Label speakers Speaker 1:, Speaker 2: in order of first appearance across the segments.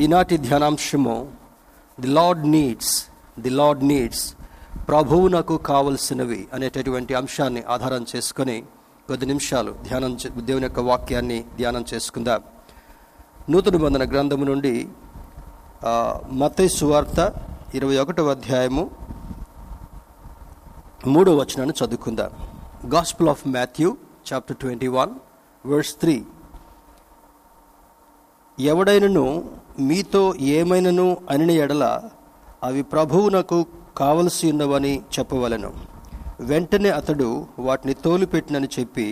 Speaker 1: ఈనాటి ధ్యానాంశము the Lord needs the Lord needs ప్రభువునకు కావలసినవి అనేటటువంటి అంశాన్ని ఆధారం చేసుకొని కొద్ది నిమిషాలు ధ్యానం చే- దేవుని యొక్క వాక్యాన్ని ధ్యానం చేసుకుందాం. నూతన బంధన గ్రంథము నుండి మతై సువార్త ఇరవై ఒకటవ అధ్యాయము మూడో వచనాన్ని చదువుకుందాం. Gospel of Matthew chapter twenty one verse three ఎవడైనను మీతో ఏమైనను అనిన ఎడల అవి ప్రభువునకు కావలసి ఉన్నవని చెప్పవలెను. వెంటనే అతడు వాటిని తోలిపెట్టినని చెప్పి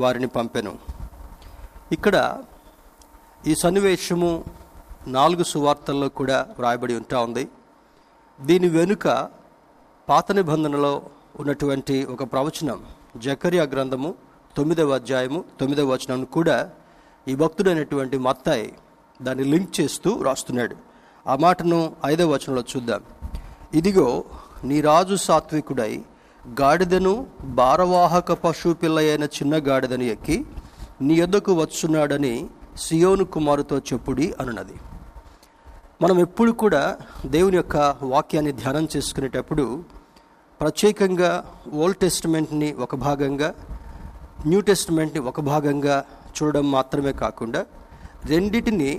Speaker 1: వారిని పంపెను. ఇక్కడ ఈ సన్నివేశము నాలుగు సువార్తల్లో కూడా వ్రాయబడి ఉంటా ఉంది. దీని వెనుక పాత నిబంధనలో ఉన్నటువంటి ఒక ప్రవచనం జకరియా గ్రంథము తొమ్మిదవ అధ్యాయము తొమ్మిదవ వచనం కూడా ఈ భక్తుడైనటువంటి మత్తాయి దాన్ని లింక్ చేస్తూ రాస్తున్నాడు. ఆ మాటను ఐదవ వచనంలో చూద్దాం. ఇదిగో నీ రాజు సాత్వికుడై గాడిదను భారవాహక పశు పిల్ల అయిన చిన్న గాడిదను ఎక్కి నీ యొద్దకు వచ్చున్నాడని సియోను కుమారుతో చెప్పుడి అనున్నది. మనం ఎప్పుడు కూడా దేవుని యొక్క వాక్యాన్ని ధ్యానం చేసుకునేటప్పుడు ప్రత్యేకంగా ఓల్డ్ టెస్టిమెంట్ని ఒక భాగంగా న్యూ టెస్టిమెంట్ని ఒక భాగంగా చూడడం మాత్రమే కాకుండా రెండిటిని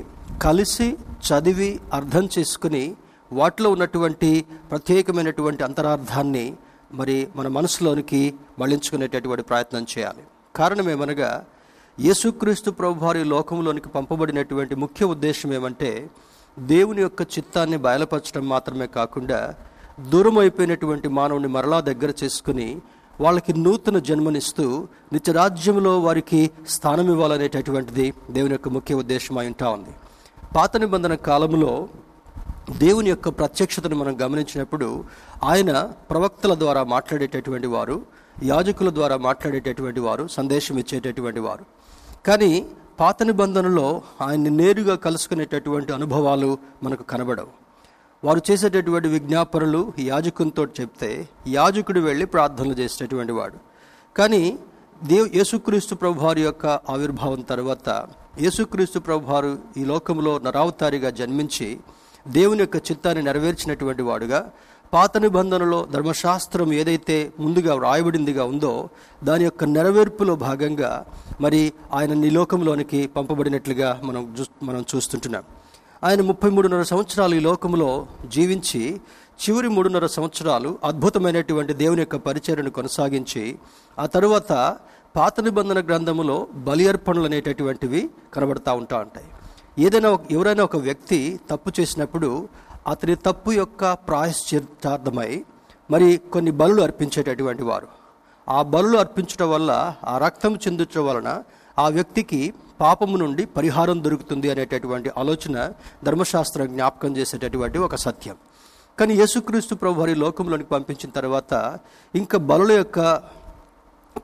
Speaker 1: కలిసి చదివి అర్థం చేసుకుని వాటిలో ఉన్నటువంటి ప్రత్యేకమైనటువంటి అంతరార్థాన్ని మరి మన మనసులోనికి మళ్ళించుకునేటటువంటి ప్రయత్నం చేయాలి. కారణం ఏమనగా యేసుక్రీస్తు ప్రభువారి లోకంలోనికి పంపబడినటువంటి ముఖ్య ఉద్దేశం ఏమంటే దేవుని యొక్క చిత్తాన్ని బయలుపరచడం మాత్రమే కాకుండా దూరం అయిపోయినటువంటి మానవుని మరలా దగ్గర చేసుకుని వాళ్ళకి నూతన జన్మనిస్తూ నిత్యరాజ్యంలో వారికి స్థానం ఇవ్వాలనేటటువంటిది దేవుని యొక్క ముఖ్య ఉద్దేశం అయి ఉంటా ఉంది. పాత నిబంధన కాలంలో దేవుని యొక్క ప్రత్యక్షతను మనం గమనించినప్పుడు ఆయన ప్రవక్తల ద్వారా మాట్లాడేటటువంటి వారు యాజకుల ద్వారా మాట్లాడేటటువంటి వారు సందేశం ఇచ్చేటటువంటి వారు. కానీ పాత నిబంధనలో ఆయన్ని నేరుగా కలుసుకునేటటువంటి అనుభవాలు మనకు కనబడవు. వారు చేసేటటువంటి విజ్ఞాపనలు యాజకునితో చెప్తే యాజకుడు వెళ్ళి ప్రార్థనలు చేసేటటువంటి వాడు. కానీ దేవ్ యేసుక్రీస్తు ప్రభువారి యొక్క ఆవిర్భావం తర్వాత యేసుక్రీస్తు ప్రభువారు ఈ లోకంలో నరావతారిగా జన్మించి దేవుని యొక్క చిత్తాన్ని నెరవేర్చినటువంటి వాడుగా పాత నిబంధనలో ధర్మశాస్త్రం ఏదైతే ముందుగా వ్రాయబడిందిగా ఉందో దాని యొక్క నెరవేర్పులో భాగంగా మరి ఆయన నిలోకంలోనికి లోకంలోనికి పంపబడినట్లుగా మనం చూ- మనం చూస్తుంటున్నాం. ఆయన ముప్పై మూడున్నర సంవత్సరాలు ఈ లోకంలో జీవించి చివరి మూడున్నర సంవత్సరాలు అద్భుతమైనటువంటి దేవుని యొక్క పరిచర్యను కొనసాగించి ఆ తరువాత పాత నిబంధన గ్రంథములో బలి అర్పణలు అనేటటువంటివి కనబడతా ఉంటా ఉంటాయి. ఏదైనా ఎవరైనా ఒక వ్యక్తి తప్పు చేసినప్పుడు అతని తప్పు యొక్క ప్రాయశ్చిత్తార్థమై మరి కొన్ని బలులు అర్పించేటటువంటి వారు. ఆ బలులు అర్పించడం వల్ల ఆ రక్తం చెందుచడం వలన ఆ వ్యక్తికి పాపము నుండి పరిహారం దొరుకుతుంది అనేటటువంటి ఆలోచన ధర్మశాస్త్రం జ్ఞాపకం చేసేటటువంటి ఒక సత్యం. కానీ యేసుక్రీస్తు ప్రభు వారి లోకంలోనికి పంపించిన తర్వాత ఇంకా బలుల యొక్క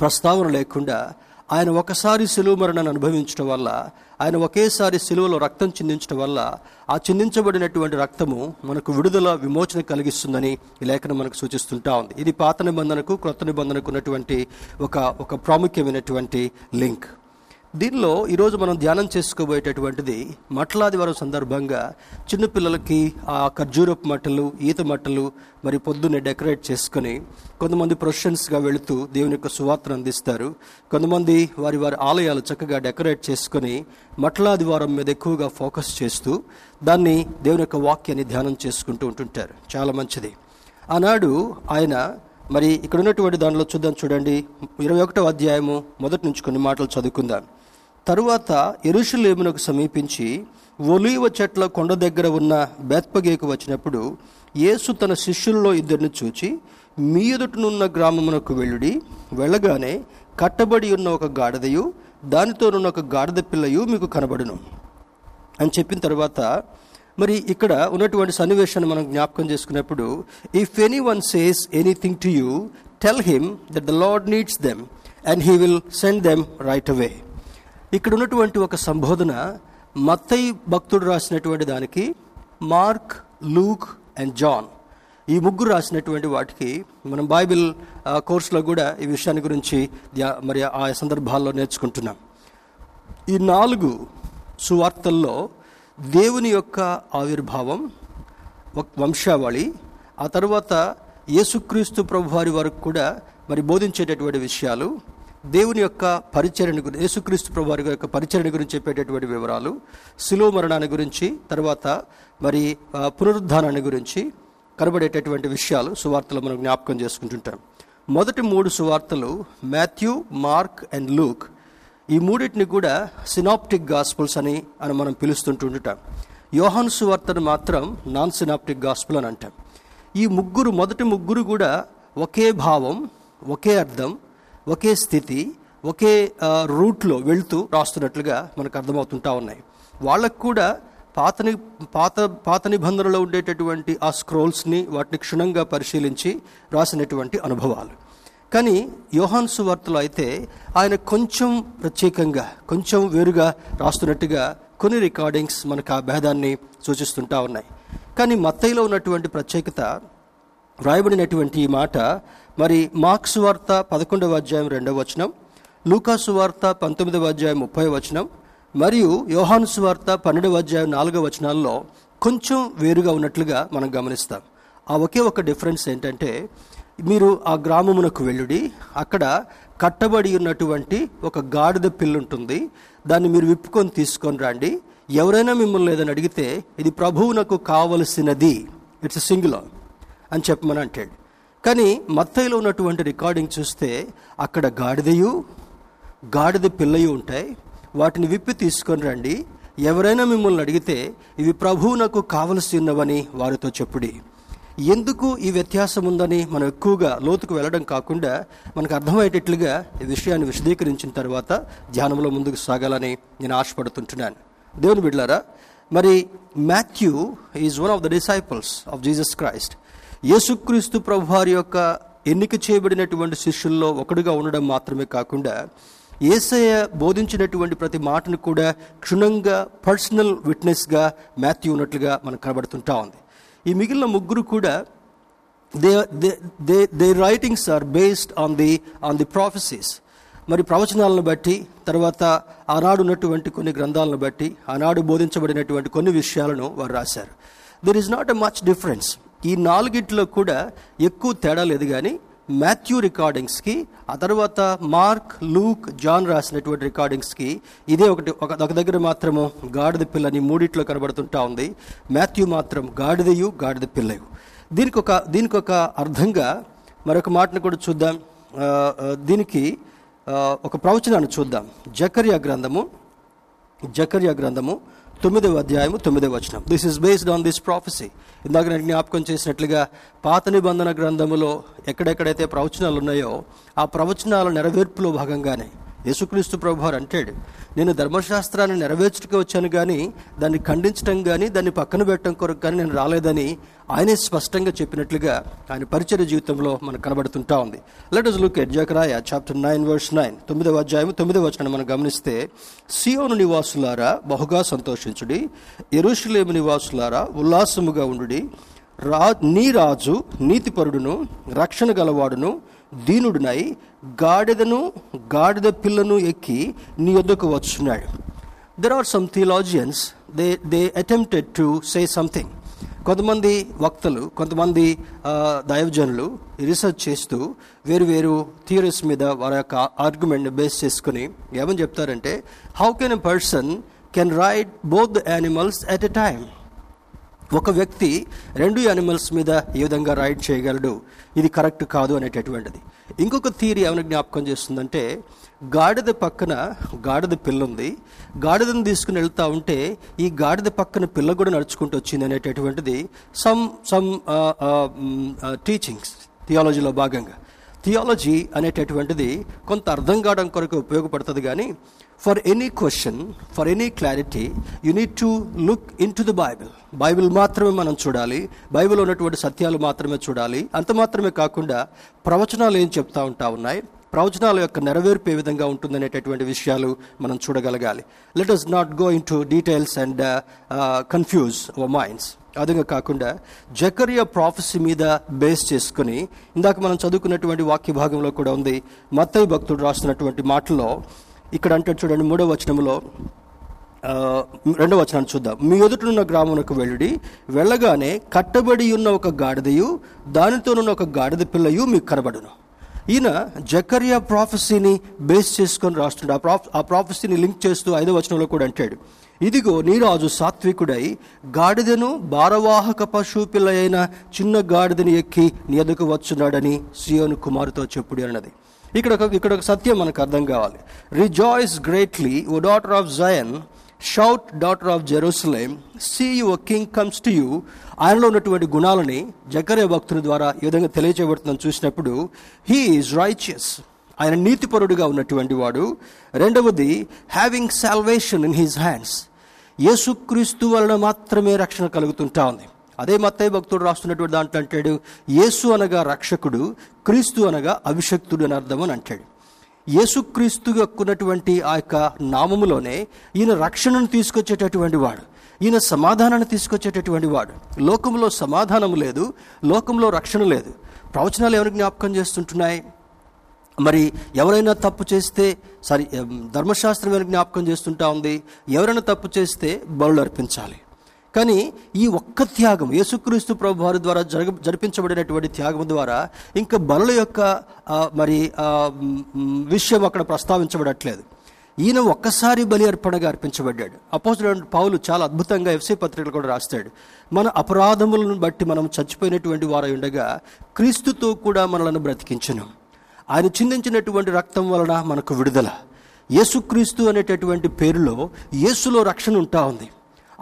Speaker 1: ప్రస్తావన లేకుండా ఆయన ఒకసారి సిలువ మరణాన్ని అనుభవించడం వల్ల ఆయన ఒకేసారి సిలువలో రక్తం చిందించడం వల్ల ఆ చిందించబడినటువంటి రక్తము మనకు విడుదల విమోచన కలిగిస్తుందని ఈ లేఖనం మనకు సూచిస్తుంటా ఉంది. ఇది పాత నిబంధనకు క్రొత్త నిబంధనకు ఉన్నటువంటి ఒక ఒక ప్రాముఖ్యమైనటువంటి లింక్. దీనిలో ఈరోజు మనం ధ్యానం చేసుకోబోయేటటువంటిది మట్లాదివారం సందర్భంగా చిన్నపిల్లలకి ఆ ఖర్జూరపు మట్టలు ఈత మట్టలు మరి పొద్దున్నే డెకరేట్ చేసుకొని కొంతమంది ప్రొఫెషన్స్గా వెళుతూ దేవుని యొక్క సువార్తను అందిస్తారు. కొంతమంది వారి వారి ఆలయాలు చక్కగా డెకరేట్ చేసుకొని మట్లాదివారం మీద ఎక్కువగా ఫోకస్ చేస్తూ దాన్ని దేవుని యొక్క వాక్యాన్ని ధ్యానం చేసుకుంటూ ఉంటుంటారు. చాలా మంచిది. ఆనాడు ఆయన మరి ఇక్కడ ఉన్నటువంటి దానిలో చూద్దాం చూడండి. ఇరవై ఒకటో అధ్యాయము మొదటి నుంచి కొన్ని మాటలు చదువుకుందాం. తరువాత ఎరుషులేమునకు సమీపించి ఒలీవ చెట్ల కొండ దగ్గర ఉన్న బెత్పగేకు వచ్చినప్పుడు యేసు తన శిష్యుల్లో ఇద్దరిని చూచి మీ ఎదుటనున్న గ్రామమునకు వెళ్ళుడి. వెళ్ళగానే కట్టబడి ఉన్న ఒక గాడిదయు దానితోనున్న ఒక గాడిద పిల్లయు మీకు కనబడును. అని చెప్పిన తర్వాత మరి ఇక్కడ ఉన్నటువంటి సన్నివేశాన్ని మనం జ్ఞాపకం చేసుకున్నప్పుడు if anyone says anything to you tell him that the Lord needs them and he will send them right away ఇక్కడ ఉన్నటువంటి ఒక సంబోధన మత్తయి భక్తుడు రాసినటువంటి దానికి మార్క్ లూక్ అండ్ జాన్. ఈ ముగ్గురు రాసినటువంటి వాటికి మనం బైబిల్ కోర్సులో కూడా ఈ విషయాన్ని గురించి మరి ఆ సందర్భాల్లో నేర్చుకుంటున్నాం. ఈ నాలుగు సువార్తల్లో దేవుని యొక్క ఆవిర్భావం ఒక వంశావళి ఆ తర్వాత యేసుక్రీస్తు ప్రభువారి వరకు కూడా మరి బోధించేటటువంటి విషయాలు దేవుని యొక్క పరిచరణ గురించి యేసుక్రీస్తు ప్రభు వారి యొక్క పరిచరణ గురించి చెప్పేటటువంటి వివరాలు శిలో మరణాన్ని గురించి తర్వాత మరి పునరుద్ధానాన్ని గురించి కనబడేటటువంటి విషయాలు సువార్తలు మనం జ్ఞాపకం చేసుకుంటుంటాం. మొదటి మూడు సువార్తలు మాథ్యూ మార్క్ అండ్ లూక్. ఈ మూడింటిని కూడా సినాప్టిక్ గాస్పుల్స్ అని అని మనం పిలుస్తుంటుంటాం. యోహాను సువార్తను మాత్రం నాన్ సినాప్టిక్ గాస్పుల్ అని అంటాం. ఈ ముగ్గురు మొదటి ముగ్గురు కూడా ఒకే భావం ఒకే అర్థం ఒకే స్థితి ఒకే రూట్లో వెళ్తూ రాస్తున్నట్లుగా మనకు అర్థమవుతుంటా ఉన్నాయి. వాళ్ళకు కూడా పాత పాత పాత నిబంధనలో ఉండేటటువంటి ఆ స్క్రోల్స్ని వాటిని క్షుణ్ణంగా పరిశీలించి రాసినటువంటి అనుభవాలు. కానీ యోహాన్ సువార్తలో అయితే ఆయన కొంచెం ప్రత్యేకంగా కొంచెం వేరుగా రాస్తున్నట్టుగా కొన్ని రికార్డింగ్స్ మనకు ఆ భేదాన్ని సూచిస్తుంటా ఉన్నాయి. కానీ మత్తయిలో ఉన్నటువంటి ప్రత్యేకత రాయబడినటువంటి ఈ మాట మరి మార్క్స్ వార్త పదకొండవ అధ్యాయం రెండవ వచనం లూకాసు వార్త పంతొమ్మిదవ అధ్యాయం ముప్పై వచనం మరియు యోహాను సువార్త పన్నెండవ అధ్యాయం నాలుగవ వచనాల్లో కొంచెం వేరుగా ఉన్నట్లుగా మనం గమనిస్తాం. ఆ ఒకే ఒక డిఫరెన్స్ ఏంటంటే మీరు ఆ గ్రామమునకు వెళ్ళుడి అక్కడ కట్టబడి ఉన్నటువంటి ఒక గాడిద పిల్లు ఉంటుంది దాన్ని మీరు విప్పుకొని తీసుకొని రండి. ఎవరైనా మిమ్మల్ని లేదని అడిగితే ఇది ప్రభువునకు కావలసినది ఇట్స్ సింగులర్ అని చెప్పమని అంటాడు. కానీ మత్తయిలో ఉన్నటువంటి రికార్డింగ్ చూస్తే అక్కడ గాడిదయు గాడిద పిల్లయు ఉంటాయి. వాటిని విప్పి తీసుకొని రండి. ఎవరైనా మిమ్మల్ని అడిగితే ఇవి ప్రభువునకు కావలసి ఉన్నవని వారితో చెప్పుడి. ఎందుకు ఈ వ్యత్యాసం ఉందని మనం ఎక్కువగా లోతుకు వెళ్ళడం కాకుండా మనకు అర్థమయ్యేటట్లుగా ఈ విషయాన్ని విశదీకరించిన తర్వాత ధ్యానంలో ముందుకు సాగాలని నేను ఆశపడుతుంటున్నాను. దేవుని బిడ్లారా మరి Matthew is one of the disciples of Jesus Christ. యేసుక్రీస్తు ప్రభు వారి యొక్క ఎన్నిక చేయబడినటువంటి శిష్యుల్లో ఒకడుగా ఉండడం మాత్రమే కాకుండా ఏసయ్య బోధించినటువంటి ప్రతి మాటను కూడా క్షుణ్ణంగా పర్సనల్ విట్నెస్గా మ్యాథ్యూ ఉన్నట్లుగా మనకు కనబడుతుంటా ఉంది. ఈ మిగిలిన ముగ్గురు కూడా they they they writings are based on the on the prophecies. మరి ప్రవచనాలను బట్టి తర్వాత ఆనాడు ఉన్నటువంటి కొన్ని గ్రంథాలను బట్టి ఆనాడు బోధించబడినటువంటి కొన్ని విషయాలను వారు రాశారు. There is not a much difference ఈ నాలుగిట్లో కూడా ఎక్కువ తేడా లేదు కానీ మాథ్యూ రికార్డింగ్స్కి ఆ తర్వాత మార్క్ లూక్ జాన్ రాసినటువంటి రికార్డింగ్స్కి ఇదే ఒకటి ఒక ఒక దగ్గర మాత్రము గాడిద పిల్లని మూడిట్లో కనబడుతుంటా ఉంది. మాథ్యూ మాత్రం గాడిదయు గాడిద పిల్లయు. దీనికి ఒక దీనికి ఒక అర్థంగా మరొక మాటను కూడా చూద్దాం. దీనికి ఒక ప్రవచనాన్ని చూద్దాం. జకర్య గ్రంథము జకర్య గ్రంథము తొమ్మిదవ అధ్యాయము తొమ్మిదవ వచనం. This is based on this prophecy ఇందాక నేను జ్ఞాపకం చేసినట్లుగా పాత నిబంధన గ్రంథములో ఎక్కడెక్కడైతే ప్రవచనాలు ఉన్నాయో ఆ ప్రవచనాల నెరవేర్పులో భాగంగానే యేసుక్రీస్తు ప్రభువారు అంటాడు నేను ధర్మశాస్త్రాన్ని నెరవేర్చుటకు వచ్చాను కానీ దాన్ని ఖండించడం కానీ దాన్ని పక్కన పెట్టడం కొరకు కానీ నేను రాలేదని ఆయనే స్పష్టంగా చెప్పినట్లుగా ఆయన పరిచయ జీవితంలో మనకు కనబడుతుంటా ఉంది. Let us look at Zechariah chapter nine verse nine తొమ్మిదవ అధ్యాయం తొమ్మిదవ వచనం మనం గమనిస్తే సియోను నివాసులారా బహుగా సంతోషించుడి. ఎరుషులేము నివాసులారా ఉల్లాసముగా ఉండుడి. రా నీ రాజు నీతిపరుడును రక్షణ గలవాడును దీనుడునై గాడిదను గాడిద పిల్లను ఎక్కి నీ వద్దకు వచ్చున్నాడు. There are some theologians they they attempted to say something కొంతమంది వక్తలు కొంతమంది దైవజనులు రీసెర్చ్ చేస్తూ వేరు వేరు థియరీస్ మీద వారి యొక్క ఆర్గ్యుమెంట్ని బేస్ చేసుకుని ఏమని చెప్తారంటే how can a person can ride both the animals at a time ఒక వ్యక్తి రెండు యానిమల్స్ మీద ఏ విధంగా రైడ్ చేయగలడు? ఇది కరెక్ట్ కాదు అనేటటువంటిది. ఇంకొక థియరీ ఏమైనా జ్ఞాపకం చేస్తుందంటే గాడిద పక్కన గాడిద పిల్ల ఉంది గాడిదను తీసుకుని వెళ్తా ఉంటే ఈ గాడిద పక్కన పిల్ల కూడా నడుచుకుంటూ వచ్చింది అనేటటువంటిది సమ్ సమ్ టీచింగ్స్ థియాలజీలో భాగంగా. థియాలజీ అనేటటువంటిది కొంత అర్థం కావడం కొరకు ఉపయోగపడుతుంది కానీ for any question for any clarity you need to look into the Bible Bible మాత్రమే మనం చూడాలి. బైబిల్ ఉన్నటువంటి సత్యాలు మాత్రమే చూడాలి. అంత మాత్రమే కాకుండా ప్రవచనాలు ఏం చెప్తా ఉంటా ఉన్నాయి? ప్రవచనాల యొక్క నెరవేర్పు ఏ విధంగా ఉంటుందనేటటువంటి విషయాలు మనం చూడగలగాలి. Let us not go into details and confuse our minds అదిగా కాకుండా జకరియా ప్రాఫెసీ మీద బేస్ చేసుకుని ఇందాక మనం చదువుకున్నటువంటి వాక్య భాగంలో కూడా ఉంది. మత్తయ్య భక్తుడు రాస్తున్నటువంటి మాటల్లో ఇక్కడ అంటే చూడండి మూడవ వచనంలో రెండవ వచనాన్ని చూద్దాం. మీ ఎదుటనున్న గ్రామమునకు వెళ్ళుడి వెళ్ళగానే కట్టబడి ఉన్న ఒక గాడిదయు దానితోనున్న ఒక గాడిద పిల్లయు మీకు కనబడును. ఈయన జకరియా ప్రాఫెసీని బేస్ చేసుకొని రాస్తుండే ఆ ప్రాఫ్ ఆ ప్రాఫెసీని లింక్ చేస్తూ ఐదవ వచనంలో కూడా అంటాడు. ఇదిగో నీ రాజు సాత్వికుడై గాడిదను భారవాహక పశువు పిల్ల అయిన చిన్న గాడిదని ఎక్కి నీ ఎదుకు వచ్చున్నాడని సియోను కుమారుతో చెప్పుడు అన్నది. ఇక్కడ ఒక ఇక్కడ ఒక సత్యం మనకు అర్థం కావాలి. Rejoice greatly O daughter of Zion shout daughter of Jerusalem see your king comes to you ఆయనలో ఉన్నటువంటి గుణాలని జకరే భక్తుని ద్వారా ఈ విధంగా తెలియజేయబడుతుందని చూసినప్పుడు హీ ఈజ్ రైచియస్ ఆయన నీతిపరుడుగా ఉన్నటువంటి వాడు. రెండవది having salvation in his hands యేసుక్రీస్తు వలన మాత్రమే రక్షణ కలుగుతుంటా ఉంది. అదే మత్తయ్య భక్తుడు రాస్తున్నటువంటి దాంట్లో అంటాడు యేసు అనగా రక్షకుడు క్రీస్తు అనగా అభిషక్తుడు అని అర్థం అని అంటాడు. యేసుక్రీస్తు ఉన్నటువంటి ఆ యొక్క నామములోనే ఈయన రక్షణను తీసుకొచ్చేటటువంటి వాడు ఈయన సమాధానాన్ని తీసుకొచ్చేటటువంటి వాడు. లోకంలో సమాధానం లేదు లోకంలో రక్షణ లేదు. ప్రవచనాలు ఎవరికి జ్ఞాపకం చేస్తుంటున్నాయి? మరి ఎవరైనా తప్పు చేస్తే సారీ ధర్మశాస్త్రం ఎవరికి జ్ఞాపకం చేస్తుంటా ఉంది? ఎవరైనా తప్పు చేస్తే బరులు అర్పించాలి. కానీ ఈ ఒక్క త్యాగం యేసుక్రీస్తు ప్రభు వారి ద్వారా జరగ జరిపించబడినటువంటి త్యాగం ద్వారా ఇంకా బలుల యొక్క మరి విషయం అక్కడ ప్రస్తావించబడట్లేదు. ఈయన ఒక్కసారి బలి అర్పణగా అర్పించబడ్డాడు. అపోజిట్ పావులు చాలా అద్భుతంగా ఎఫ్సీ పత్రికలు కూడా రాస్తాడు. మన అపరాధములను బట్టి మనం చచ్చిపోయినటువంటి వారై ఉండగా క్రీస్తుతో కూడా మనలను బ్రతికించను. ఆయన చిందించినటువంటి రక్తం వలన మనకు విడుదల. యేసుక్రీస్తు అనేటటువంటి పేరులో యేసులో రక్షణ ఉంటా ఉంది.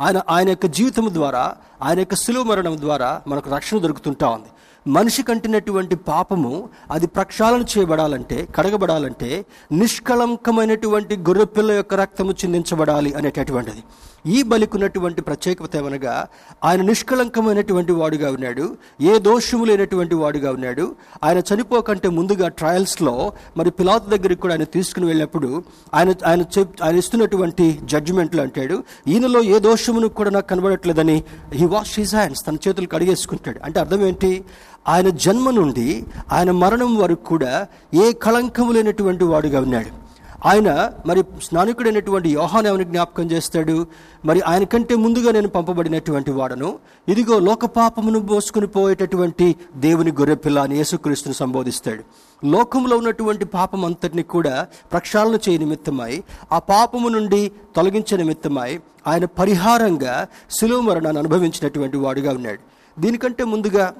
Speaker 1: ఆయన ఆయన యొక్క జీవితం ద్వారా ఆయన యొక్క సులువు మరణం ద్వారా మనకు రక్షణ దొరుకుతుంటా ఉంది. మనిషి కంటినటువంటి పాపము అది ప్రక్షాళన చేయబడాలంటే కడగబడాలంటే నిష్కళంకమైనటువంటి గొర్రెపిల్ల యొక్క రక్తము చిందించబడాలి అనేటటువంటిది. ఈ బలికున్నటువంటి ప్రత్యేకత ఏమనగా ఆయన నిష్కళంకమైనటువంటి వాడుగా ఉన్నాడు ఏ దోషము లేనటువంటి వాడుగా ఉన్నాడు. ఆయన చనిపోకంటే ముందుగా ట్రయల్స్లో మరి పిలాత్ దగ్గరికి కూడా ఆయన తీసుకుని వెళ్ళినప్పుడు ఆయన ఆయన చెప్ ఆయన ఇస్తున్నటువంటి జడ్జిమెంట్లు అంటాడు ఈయనలో ఏ దోషమును కూడా నాకు కనబడట్లేదని హీ వాష్ హిజ్ హ్యాండ్స్ తన చేతులు కడిగేసుకుంటాడు. అంటే అర్థం ఏంటి? ఆయన జన్మ నుండి ఆయన మరణం వరకు కూడా ఏ కళంకము లేనటువంటి వాడుగా ఉన్నాడు. ఆయన మరి స్నానికుడైనటువంటి యోహాన్ ఎవరిని జ్ఞాపకం చేస్తాడు? మరి ఆయన కంటే ముందుగా నేను పంపబడినటువంటి వాడను. ఇదిగో లోక పాపమును మోసుకుని పోయేటటువంటి దేవుని గొర్రెపిల్ల అని యేసుక్రీస్తుని సంబోధిస్తాడు. లోకంలో ఉన్నటువంటి పాపం అంతటిని కూడా ప్రక్షాళన చేయ నిమిత్తమై ఆ పాపము నుండి తొలగించే నిమిత్తమై ఆయన పరిహారంగా శిలువ మరణాన్ని అనుభవించినటువంటి వాడుగా ఉన్నాడు. దీనికంటే ముందుగా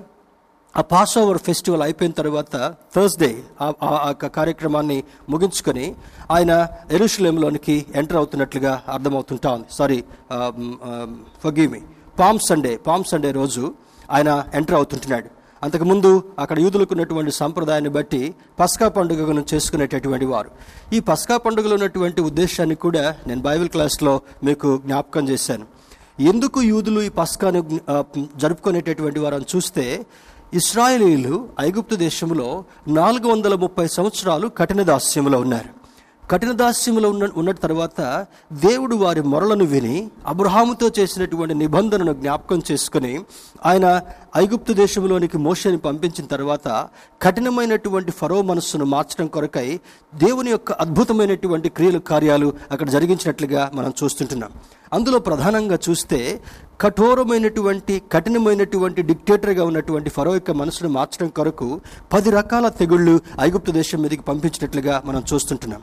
Speaker 1: ఆ పాస్ ఓవర్ ఫెస్టివల్ అయిపోయిన తర్వాత థర్స్డే ఆ- ఆ యొక్క కార్యక్రమాన్ని ముగించుకొని ఆయన ఎరుషులేంలోనికి ఎంటర్ అవుతున్నట్లుగా అర్థమవుతుంటా ఉంది. Sorry forgive me palm Sunday palm Sunday రోజు ఆయన ఎంటర్ అవుతుంటున్నాడు. అంతకుముందు అక్కడ యూదులకు ఉన్నటువంటి సంప్రదాయాన్ని బట్టి పస్కా పండుగను చేసుకునేటటువంటి వారు. ఈ పస్కా పండుగలో ఉన్నటువంటి ఉద్దేశాన్ని కూడా నేను బైబిల్ క్లాస్లో మీకు జ్ఞాపకం చేశాను. ఎందుకు యూదులు ఈ పస్కాను జరుపుకునేటటువంటి వారని చూస్తే ఇస్రాయేలీలు ఐగుప్తు దేశంలో నాలుగు వందల ముప్పై సంవత్సరాలు కఠిన దాస్యంలో ఉన్నారు. కఠిన దాస్యంలో ఉన్న ఉన్న తర్వాత దేవుడు వారి మొరలను విని అబ్రహాముతో చేసినటువంటి నిబంధనను జ్ఞాపకం చేసుకుని ఆయన ఐగుప్తు దేశంలోనికి మోషని పంపించిన తర్వాత కఠినమైనటువంటి ఫరో మనస్సును మార్చడం కొరకై దేవుని యొక్క అద్భుతమైనటువంటి క్రియలు కార్యాలు అక్కడ జరిగించినట్లుగా మనం చూస్తుంటున్నాం. అందులో ప్రధానంగా చూస్తే కఠోరమైనటువంటి కఠినమైనటువంటి డిక్టేటర్గా ఉన్నటువంటి ఫరో యొక్క మనసును మార్చడం కొరకు పది రకాల తెగుళ్ళు ఐగుప్తు దేశం మీదకి పంపించినట్లుగా మనం చూస్తుంటున్నాం.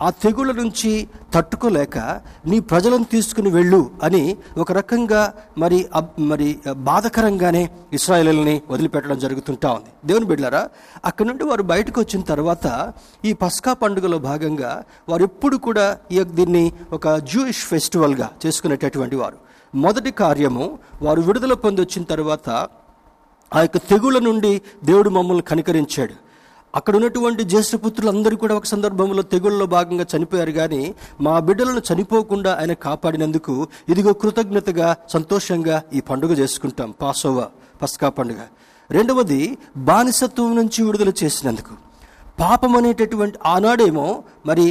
Speaker 1: ఆ తెగుళ్ళ నుంచి తట్టుకోలేక నీ ప్రజలను తీసుకుని వెళ్ళు అని ఒక రకంగా మరి అబ్- మరి బాధకరంగానే ఇస్రాయలని వదిలిపెట్టడం జరుగుతుంటా ఉంది. దేవుని బిడ్డారా అక్కడి నుండి వారు బయటకు వచ్చిన తర్వాత ఈ పస్కా పండుగలో భాగంగా వారు ఎప్పుడు కూడా ఈ యొక్క దీన్ని ఒక జూయిష్ ఫెస్టివల్గా చేసుకునేటటువంటి వారు. మొదటి కార్యము వారు విడుదల పొంది వచ్చిన తర్వాత ఆ యొక్క తెగుళ్ళ నుండి దేవుడు మమ్మల్ని కనికరించాడు. అక్కడ ఉన్నటువంటి జ్యేష్ఠపుత్రులు అందరూ కూడా ఒక సందర్భంలో తెగుళ్ళలో భాగంగా చనిపోయారు. కానీ మా బిడ్డలను చనిపోకుండా ఆయన కాపాడినందుకు ఇదిగో కృతజ్ఞతగా సంతోషంగా ఈ పండుగ చేసుకుంటాం. పాసోవా పస్కా పండుగ. రెండవది బానిసత్వం నుంచి విడుదల చేసినందుకు. పాపం అనేటటువంటి ఆనాడేమో మరి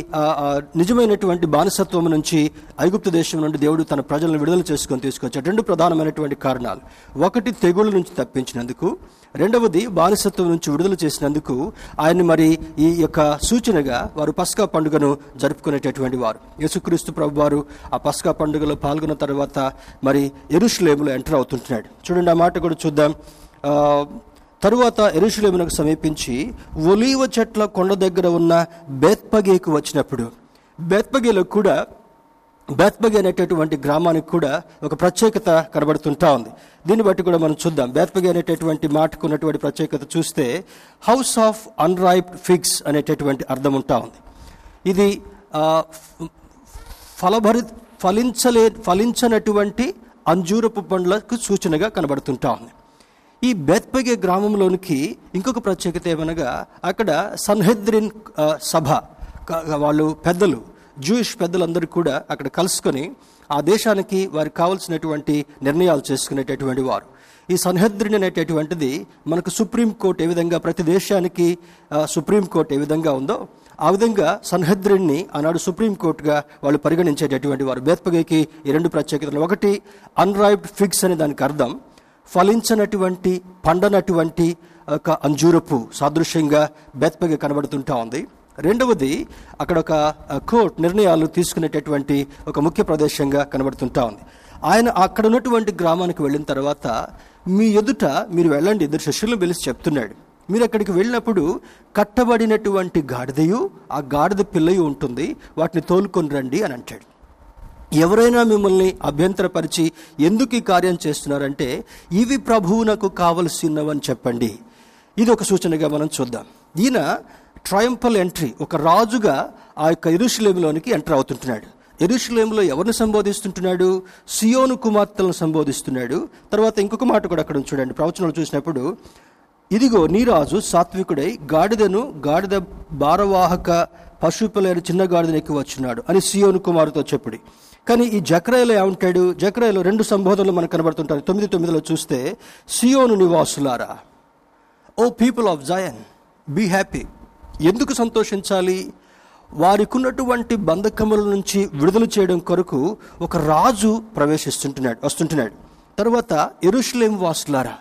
Speaker 1: నిజమైనటువంటి బానిసత్వం నుంచి ఐగుప్తు దేశం నుండి దేవుడు తన ప్రజలను విడుదల చేసుకొని తీసుకొచ్చాడు. రెండు ప్రధానమైనటువంటి కారణాలు. ఒకటి తెగుళ్ళ నుంచి తప్పించినందుకు రెండవది బానిసత్వం నుంచి విడుదల చేసినందుకు ఆయన్ని మరి ఈ యొక్క సూచనగా వారు పస్కా పండుగను జరుపుకునేటటువంటి వారు. యేసుక్రీస్తు ప్రభు వారు ఆ పస్కా పండుగలో పాల్గొన్న తర్వాత మరి ఎరుషులేములో ఎంటర్ అవుతుంటున్నాడు. చూడండి ఆ మాట కూడా చూద్దాం. తరువాత ఎరుషులేమునకు సమీపించి ఒలీవ చెట్ల కొండ దగ్గర ఉన్న బేత్పగేకు వచ్చినప్పుడు బేత్పగేలో కూడా బేత్పగే అనేటటువంటి గ్రామానికి కూడా ఒక ప్రత్యేకత కనబడుతుంటా ఉంది. దీన్ని బట్టి కూడా మనం చూద్దాం. బేత్పగే అనేటటువంటి మాటకు ఉన్నటువంటి ప్రత్యేకత చూస్తే హౌస్ ఆఫ్ అన్రైప్డ్ ఫిగ్స్ అనేటటువంటి అర్థం ఉంటా ఉంది. ఇది ఫలభరి ఫలించలే ఫలించనటువంటి అంజూరపు పండ్లకు సూచనగా కనబడుతుంటా ఉంది. ఈ బెత్పగే గ్రామంలోనికి ఇంకొక ప్రత్యేకత ఏమనగా అక్కడ సన్హెద్రిన్ సభ. వాళ్ళు పెద్దలు జూయిష్ పెద్దలందరూ కూడా అక్కడ కలుసుకొని ఆ దేశానికి వారికి కావలసినటువంటి నిర్ణయాలు చేసుకునేటటువంటి వారు. ఈ సన్హద్రిని అనేటటువంటిది మనకు సుప్రీం కోర్ట్ ఏ విధంగా ప్రతి దేశానికి సుప్రీంకోర్టు సుప్రీం ఏ విధంగా ఉందో ఆ విధంగా సన్హద్రిన్ని ఆనాడు సుప్రీంకోర్టుగా వాళ్ళు పరిగణించేటటువంటి వారు. బేత్పగేకి ఈ రెండు ప్రత్యేకతలు. ఒకటి అన్రైబ్డ్ ఫిక్స్ అనే దానికి అర్థం. ఫలించనటువంటి పండనటువంటి ఒక అంజూరపు సాదృశ్యంగా బెత్పగా కనబడుతుంటా ఉంది. రెండవది అక్కడ ఒక కోర్ట్ నిర్ణయాలు తీసుకునేటటువంటి ఒక ముఖ్య ప్రదేశంగా కనబడుతుంటా ఉంది. ఆయన అక్కడ ఉన్నటువంటి గ్రామానికి వెళ్ళిన తర్వాత మీ ఎదుట మీరు వెళ్ళండి ఇద్దరు శిష్యులను పిలిచి చెప్తున్నాడు. మీరు అక్కడికి వెళ్ళినప్పుడు కట్టబడినటువంటి గాడిదయు ఆ గాడిద పిల్లయు ఉంటుంది వాటిని తోలుకొని రండి అని అంటాడు. ఎవరైనా మిమ్మల్ని అభ్యంతరపరిచి ఎందుకు ఈ కార్యం చేస్తున్నారంటే ఇవి ప్రభువునకు కావలసినవని చెప్పండి. ఇది ఒక సూచనగా మనం చూద్దాం. ఈయన ట్రయంపల్ ఎంట్రీ ఒక రాజుగా ఆ యొక్క ఎరుషులేములోనికి ఎంటర్ అవుతుంటున్నాడు. ఎరుషులేములో ఎవరిని సంబోధిస్తుంటున్నాడు? సియోను కుమార్తెలను సంబోధిస్తున్నాడు. తర్వాత ఇంకొక మాట కూడా అక్కడ చూడండి. ప్రవచనాలు చూసినప్పుడు ఇదిగో నీ రాజు సాత్వికుడై గాడిదను గాడిద భారవాహక పశువులైన చిన్న గాడిదను ఎక్కువ వచ్చినాడు అని సియోను కుమారుతో చెప్పుడి. కానీ ఈ జక్రయలో ఏమంటాడు? జక్రయలో రెండు సంబోధనలు మనకు కనబడుతుంటారు తొమ్మిది తొమ్మిదిలో చూస్తే సియోను నివాసులారా. O people of Zion be happy. ఎందుకు సంతోషించాలి? వారికి ఉన్నటువంటి బంధకముల నుంచి విడుదల చేయడం కొరకు ఒక రాజు ప్రవేశిస్తుంటున్నాడు వస్తుంటున్నాడు. తర్వాత ఎరుషులేం వాసులారా.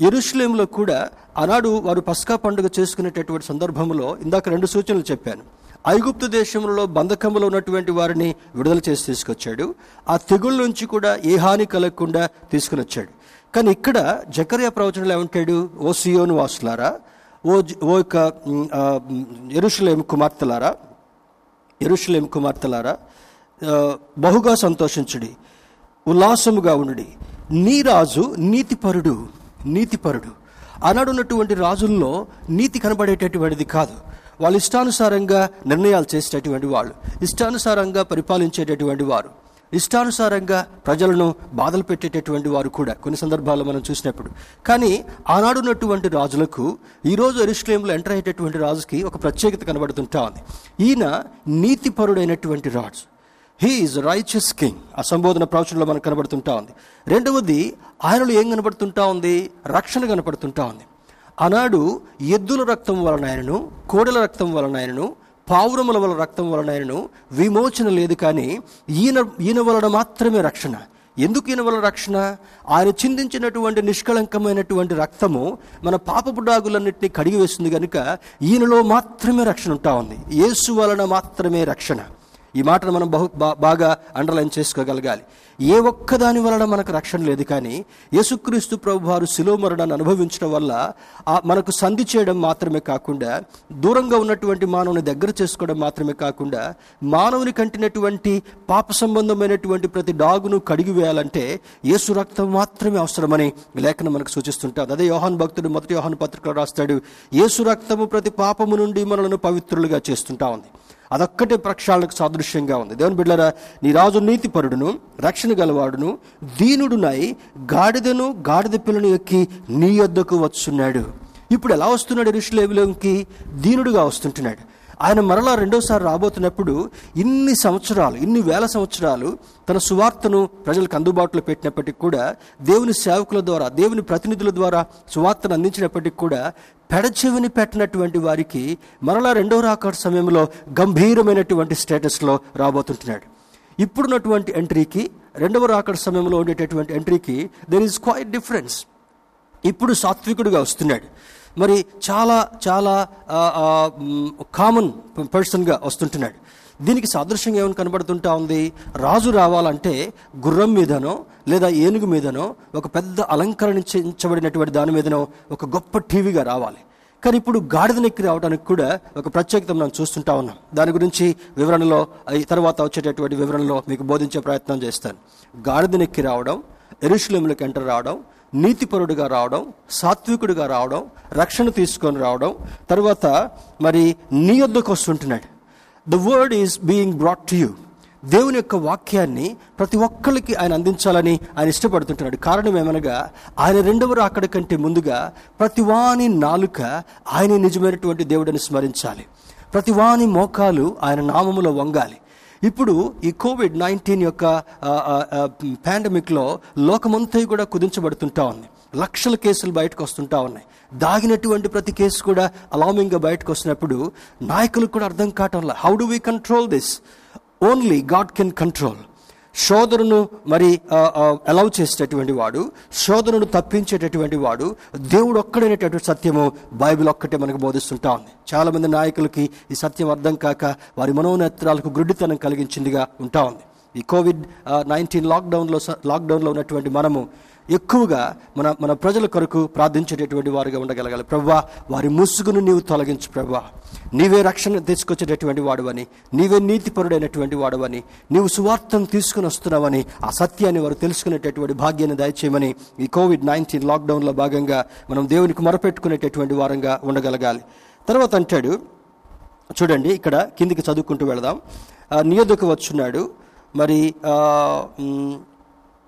Speaker 1: ఎరుషులేంలో కూడా ఆనాడు వారు పస్కా పండుగ చేసుకునేటటువంటి సందర్భంలో ఇందాక రెండు సూచనలు చెప్పాను. ఐగుప్తు దేశంలో బంధకములో ఉన్నటువంటి వారిని విడుదల చేసి తీసుకొచ్చాడు. ఆ తెగుళ్ళ నుంచి కూడా ఏ హాని కలగకుండా తీసుకుని వచ్చాడు కానీ ఇక్కడ జకర్యా ప్రవచనలు ఏమంటాడు? ఓ సియోను వాసులారా ఓ ఓ యొక్క ఎరుషులేం కుమార్తెలారా ఎరుషులేం కుమార్తెలారా బహుగా సంతోషించుడి ఉల్లాసముగా ఉండి నీ రాజు నీతిపరుడు నీతిపరుడు. ఆనాడు ఉన్నటువంటి రాజుల్లో నీతి కనబడేటటువంటిది కాదు. వాళ్ళు ఇష్టానుసారంగా నిర్ణయాలు చేసేటటువంటి వాళ్ళు ఇష్టానుసారంగా పరిపాలించేటటువంటి వారు ఇష్టానుసారంగా ప్రజలను బాధలు పెట్టేటటువంటి వారు కూడా కొన్ని సందర్భాల్లో మనం చూసినప్పుడు. కానీ ఆనాడు ఉన్నటువంటి రాజులకు ఈరోజు ఎరుశ్లేంలో ఎంటర్ అయ్యేటటువంటి రాజుకి ఒక ప్రత్యేకత కనబడుతుంటా ఉంది. ఈయన నీతిపరుడైనటువంటి రాజు. హీ ఈజ్ రైచియస్ కింగ్ ఆ సంబోధన ప్రవచనంలో మనకు కనబడుతుంటా ఉంది. రెండవది ఆయనలో ఏం కనబడుతుంటా ఉంది? రక్షణ కనపడుతుంటా ఉంది. ఆనాడు ఎద్దుల రక్తం వలన ఆయనను కోడెల రక్తం వలన ఆయనను పావురముల వలన రక్తం వలన ఆయనను విమోచన లేదు కానీ ఈయన ఈయన వలన మాత్రమే రక్షణ. ఎందుకు ఈయన వలన రక్షణ? ఆయన చిందించినటువంటి నిష్కళంకమైనటువంటి రక్తము మన పాపపు డాగులన్నింటినీ కడిగివేస్తుంది కనుక ఈయనలో మాత్రమే రక్షణ ఉంటా ఉంది. యేసు వలన మాత్రమే రక్షణ. ఈ మాటను మనం బహు బా- బాగా అండర్లైన్ చేసుకోగలగాలి. ఏ ఒక్కదాని వలన మనకు రక్షణ లేదు కానీ యేసుక్రీస్తు ప్రభు వారు శిలో మరణాన్ని అనుభవించడం వల్ల మనకు సంధి చేయడం మాత్రమే కాకుండా దూరంగా ఉన్నటువంటి మానవుని దగ్గర చేసుకోవడం మాత్రమే కాకుండా మానవుని కంటినటువంటి పాప సంబంధమైనటువంటి ప్రతి డాగును కడిగి వేయాలంటే యేసు రక్తం మాత్రమే అవసరమని లేఖనం మనకు సూచిస్తుంటుంది. అదే యోహాన్ భక్తుడు మొదటి యోహాన్ పత్రికలో రాస్తాడు యేసు రక్తము ప్రతి పాపము నుండి మనలను పవిత్రులుగా చేస్తుంటా ఉంది. అదొక్కటే ప్రక్షాళనకు సాదృశ్యంగా ఉంది. దేవుని బిడ్డరా నీ రాజు నీతిపరుడును రక్షణ గలవాడును దీనుడునై గాడిదను గాడిద పిల్లను ఎక్కి నీ యొద్దకు వచ్చున్నాడు. ఇప్పుడు ఎలా వస్తున్నాడు ఋషులేవిలోకి దీనుడుగా వస్తుంటున్నాడు. ఆయన మరలా రెండోసారి రాబోతున్నప్పుడు ఇన్ని సంవత్సరాలు ఇన్ని వేల సంవత్సరాలు తన సువార్తను ప్రజలకు అందుబాటులో పెట్టినప్పటికీ కూడా దేవుని సేవకుల ద్వారా దేవుని ప్రతినిధుల ద్వారా సువార్తను అందించినప్పటికీ కూడా పెడచెవిని పెట్టినటువంటి వారికి మరలా రెండో రాక సమయంలో గంభీరమైనటువంటి స్టేటస్లో రాబోతుంటున్నాడు. ఇప్పుడున్నటువంటి ఎంట్రీకి రెండవ రాకడ సమయంలో ఉండేటటువంటి ఎంట్రీకి దెర్ ఈజ్ క్వైట్ డిఫరెన్స్ ఇప్పుడు సాత్వికుడిగా వస్తున్నాడు. మరి చాలా చాలా కామన్ పర్సన్గా వస్తుంటున్నాడు. దీనికి సాదృశ్యంగా ఏమైనా కనబడుతుంటా ఉంది? రాజు రావాలంటే గుర్రం మీదనో లేదా ఏనుగు మీదనో ఒక పెద్ద అలంకరించబడినటువంటి దాని మీదనో ఒక గొప్ప టీవీగా రావాలి. కానీ ఇప్పుడు గాడిదనెక్కి రావడానికి కూడా ఒక ప్రత్యేకత మనం చూస్తుంటా ఉన్నాం. దాని గురించి వివరణలో తర్వాత వచ్చేటటువంటి వివరణలో మీకు బోధించే ప్రయత్నం చేస్తాను. గాడిదనెక్కి రావడం ఎరుషులములకు ఎంటర్ రావడం నీతిపరుడుగా రావడం సాత్వికుడిగా రావడం రక్షణ తీసుకొని రావడం తర్వాత మరి నీ వద్దకు వస్తుంటున్నాడు. The word is being brought to you దేవుని యొక్క వాక్యాన్ని ప్రతి ఒక్కరికి ఆయన అందించాలని ఆయన ఇష్టపడుతుంటున్నాడు. కారణం ఏమనగా ఆయన రెండవ రాకడ కంటే ముందుగా ప్రతివాని నాలుక ఆయన నిజమైనటువంటి దేవుడిని స్మరించాలి. ప్రతివాని మోకాలు ఆయన నామములో వంగాలి. ఇప్పుడు ఈ కోవిడ్ నైన్టీన్ యొక్క పాండమిక్లో లోకమంతా కూడా కుదించబడుతుంటా ఉంది. లక్షల కేసులు బయటకు వస్తుంటా ఉన్నాయి. దాగినటువంటి ప్రతి కేసు కూడా అలామింగ్గా బయటకు వస్తున్నప్పుడు నాయకులకు కూడా అర్థం కావటంలా how do we control this only God can control శోధనను మరి అలౌ చేసేటటువంటి వాడు శోధనను తప్పించేటటువంటి వాడు దేవుడు ఒక్కడైనటువంటి సత్యము బైబిల్ ఒక్కటే మనకు బోధిస్తుంటా ఉంది. చాలామంది నాయకులకి ఈ సత్యం అర్థం కాక వారి మనోనేత్రాలకు గుడ్డితనం కలిగించిందిగా ఉంటా ఉంది. ఈ కోవిడ్ నైన్టీన్ లాక్డౌన్లో లాక్డౌన్లో ఉన్నటువంటి మనము ఎక్కువగా మన మన ప్రజల కొరకు ప్రార్థించేటటువంటి వారుగా ఉండగలగాలి. ప్రవ్వా వారి ముసుగును నీవు తొలగించు ప్రవ్వా. నీవే రక్షణ తీసుకొచ్చేటటువంటి వాడువని నీవే నీతిపరుడైనటువంటి వాడువని నీవు సువార్థను తీసుకుని వస్తున్నావని ఆ సత్యాన్ని వారు తెలుసుకునేటటువంటి భాగ్యాన్ని దయచేయమని ఈ కోవిడ్ నైన్టీన్ లాక్డౌన్లో భాగంగా మనం దేవునికి మొరపెట్టుకునేటటువంటి వారంగా ఉండగలగాలి. తర్వాత అంటాడు చూడండి ఇక్కడ కిందికి చదువుకుంటూ వెళదాం. నియోజక వచ్చున్నాడు. మరి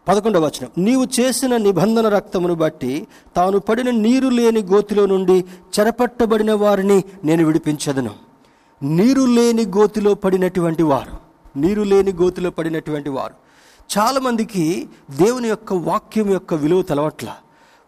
Speaker 1: పదకొండవ వచనం. నీవు చేసిన నిబంధన రక్తమును బట్టి తాను పడిన నీరు లేని గోతిలో నుండి చెరపట్టబడిన వారిని నేను విడిపించదను. నీరు లేని గోతిలో పడినటువంటి వారు. నీరు లేని గోతిలో పడినటువంటి వారు. చాలామందికి దేవుని యొక్క వాక్యం యొక్క విలువ తెలవట్ల.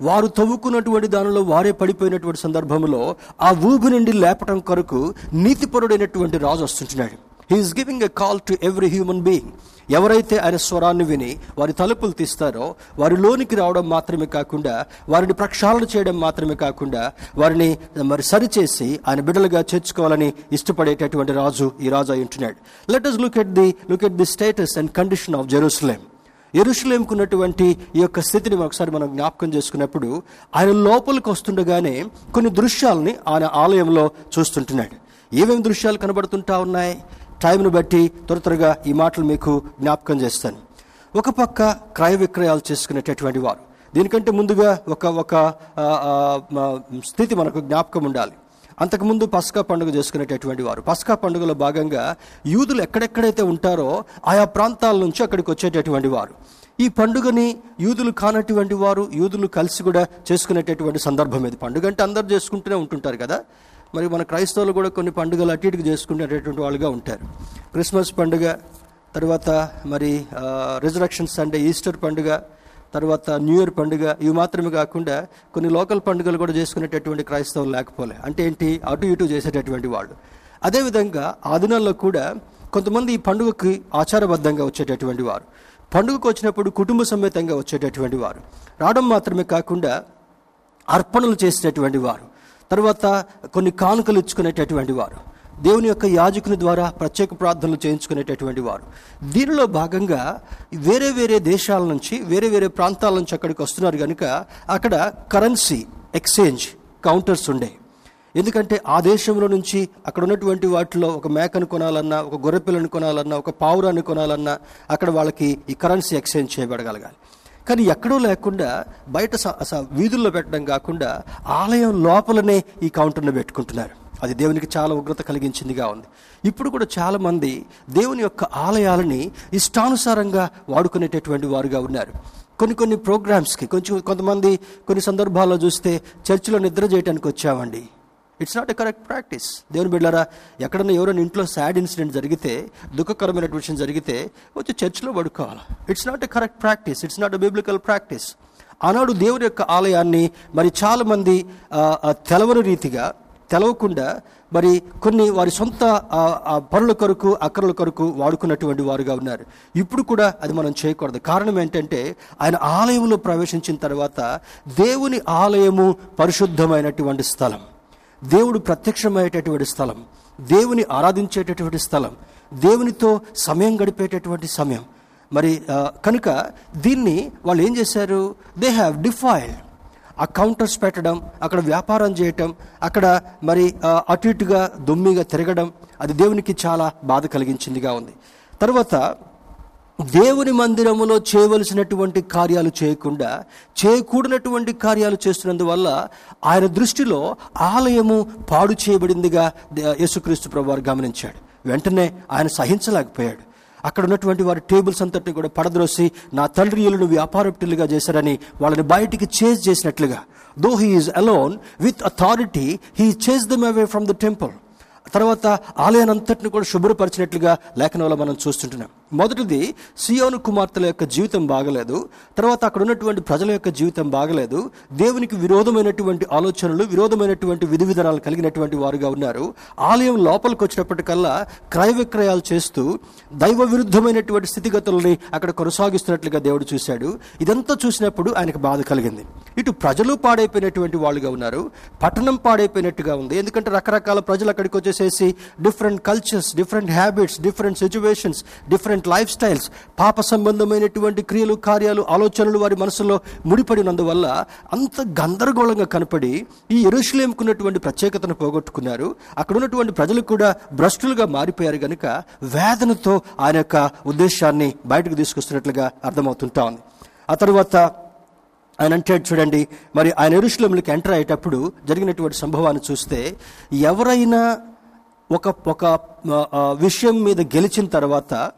Speaker 1: వారు తవ్వుకున్నటువంటి దానిలో వారే పడిపోయినటువంటి సందర్భంలో ఆ ఊబి నుండి లేపటం కొరకు నీతిపరుడైనటువంటి రాజు వస్తుంటున్నాడు. He's giving a call to every human being ఎవరైతే ఆయన స్వరాన్ని విని వారి తలుపులు తీస్తారో వారి లోనికి రావడం మాత్రమే కాకుండా వారిని ప్రక్షాళన చేయడం మాత్రమే కాకుండా వారిని మరి సరిచేసి ఆయన బిడ్డలుగా చేర్చుకోవాలని ఇష్టపడేటటువంటి రాజు ఈ రాజు అయి ఉంటున్నాడు. Let us look at the look at the status and condition of Jerusalem ఎరుషులేంకు ఉన్నటువంటి ఈ యొక్క స్థితిని ఒకసారి మనం జ్ఞాపకం చేసుకున్నప్పుడు ఆయన లోపలికి వస్తుండగానే కొన్ని దృశ్యాలని ఆయన ఆలయంలో చూస్తుంటున్నాడు. ఏమేమి దృశ్యాలు కనబడుతుంటా ఉన్నాయి? టైంను బట్టి త్వర త్వరగా ఈ మాటలు మీకు జ్ఞాపకం చేస్తాను. ఒక పక్క క్రయ విక్రయాలు చేసుకునేటటువంటి వారు. దీనికంటే ముందుగా ఒక ఒక స్థితి మనకు జ్ఞాపకం ఉండాలి. అంతకుముందు పస్కా పండుగ చేసుకునేటటువంటి వారు. పస్కా పండుగలో భాగంగా యూదులు ఎక్కడెక్కడైతే ఉంటారో ఆయా ప్రాంతాల నుంచి అక్కడికి వచ్చేటటువంటి వారు. ఈ పండుగని యూదులు కానటువంటి వారు యూదులు కలిసి కూడా చేసుకునేటటువంటి సందర్భం ఇది. పండుగ అంటే అందరు చేసుకుంటూనే ఉంటుంటారు కదా. మరి మన క్రైస్తవులు కూడా కొన్ని పండుగలు అటు ఇటుకు చేసుకునేటటువంటి వాళ్ళుగా ఉంటారు. క్రిస్మస్ పండుగ తర్వాత మరి రిజరక్షన్ సండే ఈస్టర్ పండుగ తర్వాత న్యూ ఇయర్ పండుగ ఇవి మాత్రమే కాకుండా కొన్ని లోకల్ పండుగలు కూడా చేసుకునేటటువంటి క్రైస్తవులు లేకపోలే. అంటే ఏంటి? అటు ఇటు చేసేటటువంటి వాళ్ళు. అదేవిధంగా ఆ దినాల్లో కూడా కొంతమంది ఈ పండుగకి ఆచారబద్ధంగా వచ్చేటటువంటి వారు. పండుగకు వచ్చినప్పుడు కుటుంబ సమేతంగా వచ్చేటటువంటి వారు. రావడం మాత్రమే కాకుండా అర్పణలు చేసేటటువంటి వారు. తర్వాత కొన్ని కానుకలు ఇచ్చుకునేటటువంటి వారు. దేవుని యొక్క యాజకుని ద్వారా ప్రత్యేక ప్రార్థనలు చేయించుకునేటటువంటి వారు. దీనిలో భాగంగా వేరే వేరే దేశాల నుంచి వేరే వేరే ప్రాంతాల నుంచి అక్కడికి వస్తున్నారు కనుక అక్కడ కరెన్సీ ఎక్స్చేంజ్ కౌంటర్స్ ఉండే. ఎందుకంటే ఆ దేశంలో నుంచి అక్కడ ఉన్నటువంటి వాటిలో ఒక మేకను కొనాలన్నా ఒక గొర్రెపిల్లను కొనాలన్నా ఒక పావురాన్ని కొనాలన్నా అక్కడ వాళ్ళకి ఈ కరెన్సీ ఎక్స్చేంజ్ చేయబడగలగాలి. కానీ ఎక్కడో లేకుండా బయట వీధుల్లో పెట్టడం కాకుండా ఆలయం లోపలనే ఈ కౌంటర్ను పెట్టుకుంటున్నారు. అది దేవునికి చాలా ఉగ్రత కలిగించిందిగా ఉంది. ఇప్పుడు కూడా చాలామంది దేవుని యొక్క ఆలయాలని ఇష్టానుసారంగా వాడుకునేటటువంటి వారుగా ఉన్నారు. కొన్ని కొన్ని ప్రోగ్రామ్స్కి కొంచెం కొంతమంది కొన్ని సందర్భాల్లో చూస్తే చర్చిలో నిద్ర చేయడానికి వచ్చామండి. It's not a correct practice దేవుని బిడ్డారా ఎక్కడన్నా ఎవరైనా ఇంట్లో సాడ్ ఇన్సిడెంట్ జరిగితే దుఃఖకరమైన విషయం జరిగితే వచ్చి చర్చిలో పడుకోవాలి. It's not a correct practice it's not a biblical practice ఆనాడు దేవుని యొక్క ఆలయాన్ని మరి చాలామంది తెలవని రీతిగా తెలవకుండా మరి కొన్ని వారి సొంత పనుల కొరకు అక్కర్ల కొరకు వాడుకున్నటువంటి వారుగా ఉన్నారు. ఇప్పుడు కూడా అది మనం చేయకూడదు. కారణం ఏంటంటే ఆయన ఆలయంలో ప్రవేశించిన తర్వాత దేవుని ఆలయము పరిశుద్ధమైనటువంటి స్థలం. దేవుడు ప్రత్యక్షమయ్యేటటువంటి స్థలం దేవుని ఆరాధించేటటువంటి స్థలం దేవునితో సమయం గడిపేటటువంటి సమయం. మరి కనుక దీన్ని వాళ్ళు ఏం చేశారు? దే హ్యావ్ డిఫైల్డ్ ఆ కౌంటర్స్ పెట్టడం అక్కడ వ్యాపారం చేయటం అక్కడ మరి అటు ఇటుగా దొమ్మిగా తిరగడం అది దేవునికి చాలా బాధ కలిగించిందిగా ఉంది. తర్వాత దేవుని మందిరములో చేయవలసినటువంటి కార్యాలు చేయకుండా చేయకూడనటువంటి కార్యాలు చేస్తున్నందువల్ల ఆయన దృష్టిలో ఆలయము పాడు చేయబడిందిగా యేసుక్రీస్తు ప్రభువారు గమనించాడు. వెంటనే ఆయన సహించలేకపోయాడు. అక్కడ ఉన్నటువంటి వారి టేబుల్స్ అంతటిని కూడా పడద్రోసి నా తండ్రి ఇల్లును వ్యాపారప్టులుగా చేశారని వాళ్ళని బయటికి చేజ్ చేసినట్లుగా. Though he's alone with authority he chase them away from the temple తర్వాత ఆలయానంతటిని కూడా శుభ్రపరిచినట్లుగా లేఖనంలో మనం చూస్తుంటున్నాం. మొదటిది సియోను కుమార్తెల యొక్క జీవితం బాగలేదు. తర్వాత అక్కడ ఉన్నటువంటి ప్రజల యొక్క జీవితం బాగలేదు. దేవునికి విరోధమైనటువంటి ఆలోచనలు విరోధమైనటువంటి విధి విధానాలు కలిగినటువంటి వారుగా ఉన్నారు. ఆలయం లోపలికి వచ్చినప్పటికల్లా క్రయ విక్రయాలు చేస్తూ దైవ విరుద్ధమైనటువంటి స్థితిగతుల్ని అక్కడ కొనసాగిస్తున్నట్లుగా దేవుడు చూశాడు. ఇదంతా చూసినప్పుడు ఆయనకు బాధ కలిగింది. ఇటు ప్రజలు పాడైపోయినటువంటి వాళ్ళుగా ఉన్నారు. పట్టణం పాడైపోయినట్టుగా ఉంది. ఎందుకంటే రకరకాల ప్రజలు అక్కడికి వచ్చేసేసి different cultures different habits different situations different lifestyles పాప సంబంధమైనటువంటి క్రియలు కార్యాలు ఆలోచనలు వారి మనసులో ముడిపడినందువల్ల అంత గందరగోళంగా కనపడి ఈ ఎరుషులేముకున్నటువంటి ప్రత్యేకతను పోగొట్టుకున్నారు. అక్కడ ఉన్నటువంటి ప్రజలు కూడా భ్రష్టులుగా మారిపోయారు కనుక వేదనతో ఆయన యొక్క ఉద్దేశాన్ని బయటకు తీసుకొస్తున్నట్లుగా అర్థమవుతుంటా ఉంది. ఆ తర్వాత ఆయన అంటాడు చూడండి మరి ఆయన ఎరుషులంలోకి ఎంటర్ అయ్యేటప్పుడు జరిగినటువంటి సంభవాన్ని చూస్తే ఎవరైనా ఒక ఒక విషయం మీద గెలిచిన తర్వాత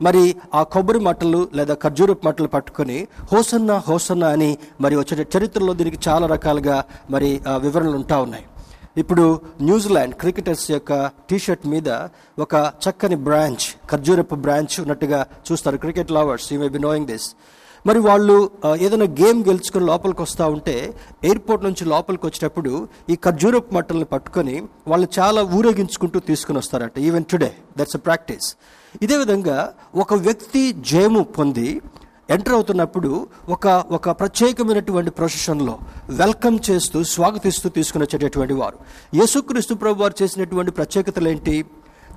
Speaker 1: మరి ఆ కొబ్బరి మట్టలు లేదా ఖర్జూరపు మట్టలు పట్టుకొని హోసన్న హోసన్న అని మరి వచ్చే చరిత్రలో దీనికి చాలా రకాలుగా మరి వివరణలు ఉంటా ఉన్నాయి. ఇప్పుడు న్యూజిలాండ్ క్రికెటర్స్ యొక్క టీషర్ట్ మీద ఒక చక్కని బ్రాంచ్ ఖర్జూరపు బ్రాంచ్ ఉన్నట్టుగా చూస్తారు cricket lovers. You may be knowing this మరి వాళ్ళు ఏదైనా గేమ్ గెలుచుకొని లోపలికి వస్తూ ఉంటే ఎయిర్పోర్ట్ నుంచి లోపలికి వచ్చేటప్పుడు ఈ ఖర్జూరపు మట్టలను పట్టుకొని వాళ్ళు చాలా ఊరేగించుకుంటూ తీసుకుని వస్తారట. Even today that's a practice ఇదే విధంగా ఒక వ్యక్తి జయము పొంది ఎంటర్ అవుతున్నప్పుడు ఒక ఒక ప్రత్యేకమైనటువంటి ప్రొసెషన్లో వెల్కమ్ చేస్తూ స్వాగతిస్తూ తీసుకుని వచ్చేటటువంటి వారు. యేసుక్రీస్తు ప్రభు వారు చేసినటువంటి ప్రత్యేకతలు ఏంటి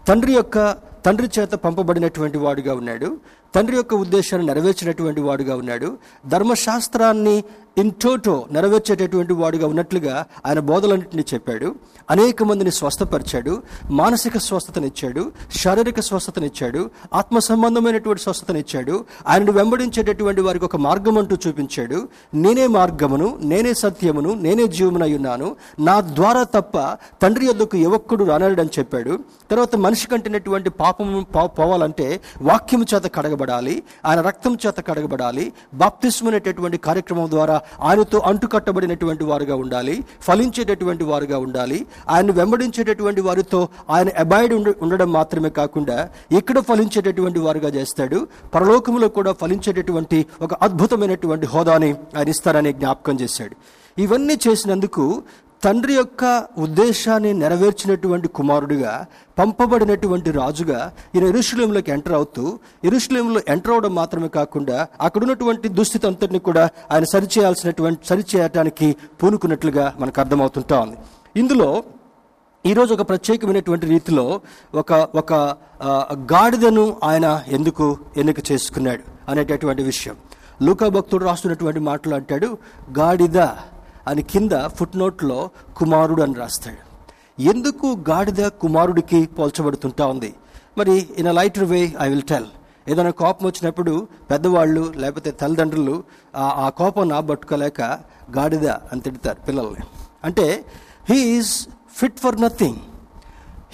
Speaker 1: తండ్రి యొక్క తండ్రి చేత పంపబడినటువంటి వాడుగా ఉన్నాడు. తండ్రి యొక్క ఉద్దేశాన్ని నెరవేర్చినటువంటి వాడుగా ఉన్నాడు. ధర్మశాస్త్రాన్ని ఇన్ టోటో నెరవేర్చేటటువంటి వాడుగా ఉన్నట్లుగా ఆయన బోధలన్నింటినీ చెప్పాడు. అనేక మందిని స్వస్థపరిచాడు. మానసిక స్వస్థతనిచ్చాడు. శారీరక స్వస్థతనిచ్చాడు. ఆత్మ సంబంధమైనటువంటి స్వస్థతనిచ్చాడు. ఆయనను వెంబడించేటటువంటి వారికి ఒక మార్గం అంటూ చూపించాడు. నేనే మార్గమును నేనే సత్యమును నేనే జీవమునై ఉన్నాను. నా ద్వారా తప్ప తండ్రి యొద్దకు యువకుడు రానడని చెప్పాడు. తర్వాత మనిషి కంటినటువంటి పాపము పో- పోవాలంటే వాక్యము చేత కడగబడాలి. ఆయన రక్తం చేత కడగబడాలి. బాప్తిస్మనేటటువంటి కార్యక్రమం ద్వారా ఆయనతో అంటుకట్టబడినటువంటి వారుగా ఉండాలి ఫలించేటటువంటి వారుగా ఉండాలి ఆయన వెంబడించేటటువంటి వారితో ఆయన అబాయిడ్ ఉండ ఉండడం మాత్రమే కాకుండా ఇక్కడ ఫలించేటటువంటి వారుగా చేస్తాడు పరలోకములో కూడా ఫలించేటటువంటి ఒక అద్భుతమైనటువంటి హోదాని ఆయన ఇస్తారని జ్ఞాపకం చేశాడు. ఇవన్నీ చేసినందుకు తండ్రి యొక్క ఉద్దేశాన్ని నెరవేర్చినటువంటి కుమారుడిగా పంపబడినటువంటి రాజుగా ఈయన ఎరుషులేంలోకి ఎంటర్ అవుతూ ఎరుషులేంలో ఎంటర్ అవడం మాత్రమే కాకుండా అక్కడ ఉన్నటువంటి దుస్థితి అంతటిని కూడా ఆయన సరిచేయాల్సినటువంటి సరిచేయటానికి పూనుకున్నట్లుగా మనకు అర్థమవుతుంటా ఉంది. ఇందులో ఈరోజు ఒక ప్రత్యేకమైనటువంటి రీతిలో ఒక ఒక గాడిదను ఆయన ఎందుకు ఎన్నిక చేసుకున్నాడు అనేటటువంటి విషయం. లూకా భక్తుడు రాస్తున్నటువంటి మాటలు అంటాడు గాడిద అని కింద ఫుట్ నోట్లో కుమారుడు అని రాస్తాడు. ఎందుకు గాడిద కుమారుడికి పోల్చబడుతుంటా ఉంది? మరి in a lighter way I will tell ఏదైనా కోపం వచ్చినప్పుడు పెద్దవాళ్ళు లేకపోతే తల్లిదండ్రులు ఆ- ఆ కోపం నాబట్టుకోలేక గాడిద అని తిడతారు పిల్లల్ని. అంటే he's fit for nothing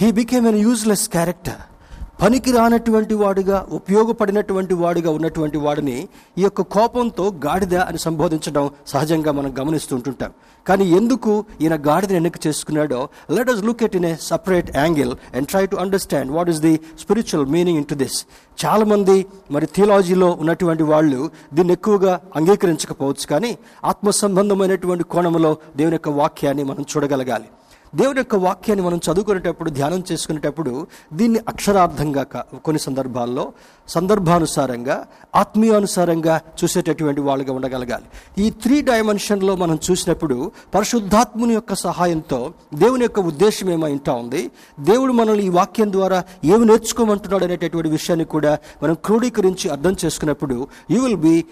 Speaker 1: he became an useless character పనికి రానటువంటి వాడుగా ఉపయోగపడినటువంటి వాడుగా ఉన్నటువంటి వాడిని ఈ యొక్క కోపంతో గాడిద అని సంబోధించడం సహజంగా మనం గమనిస్తూ ఉంటుంటాం. కానీ ఎందుకు ఈయన గాడిదని ఎన్నిక చేసుకున్నాడో let us look at in a separate angle and try to understand what is the spiritual meaning into this చాలామంది మరి థియాలజీలో ఉన్నటువంటి వాళ్ళు దీన్ని ఎక్కువగా అంగీకరించకపోవచ్చు కానీ ఆత్మ సంబంధమైనటువంటి కోణంలో దేవుని యొక్క వాక్యాన్ని మనం చూడగలగాలి. దేవుని యొక్క వాక్యాన్ని మనం చదువుకునేటప్పుడు ధ్యానం చేసుకునేటప్పుడు దీన్ని అక్షరార్థంగా కొన్ని సందర్భాల్లో సందర్భానుసారంగా ఆత్మీయానుసారంగా చూసేటటువంటి వాళ్ళుగా ఉండగలగాలి. ఈ త్రీ డైమెన్షన్లో మనం చూసినప్పుడు పరిశుద్ధాత్ముని యొక్క సహాయంతో దేవుని యొక్క ఉద్దేశం ఏమైంటా ఉంది? దేవుడు మనల్ని ఈ వాక్యం ద్వారా ఏమి నేర్చుకోమంటున్నాడు అనేటటువంటి విషయాన్ని కూడా మనం క్రోడీకరించి అర్థం చేసుకున్నప్పుడు you will be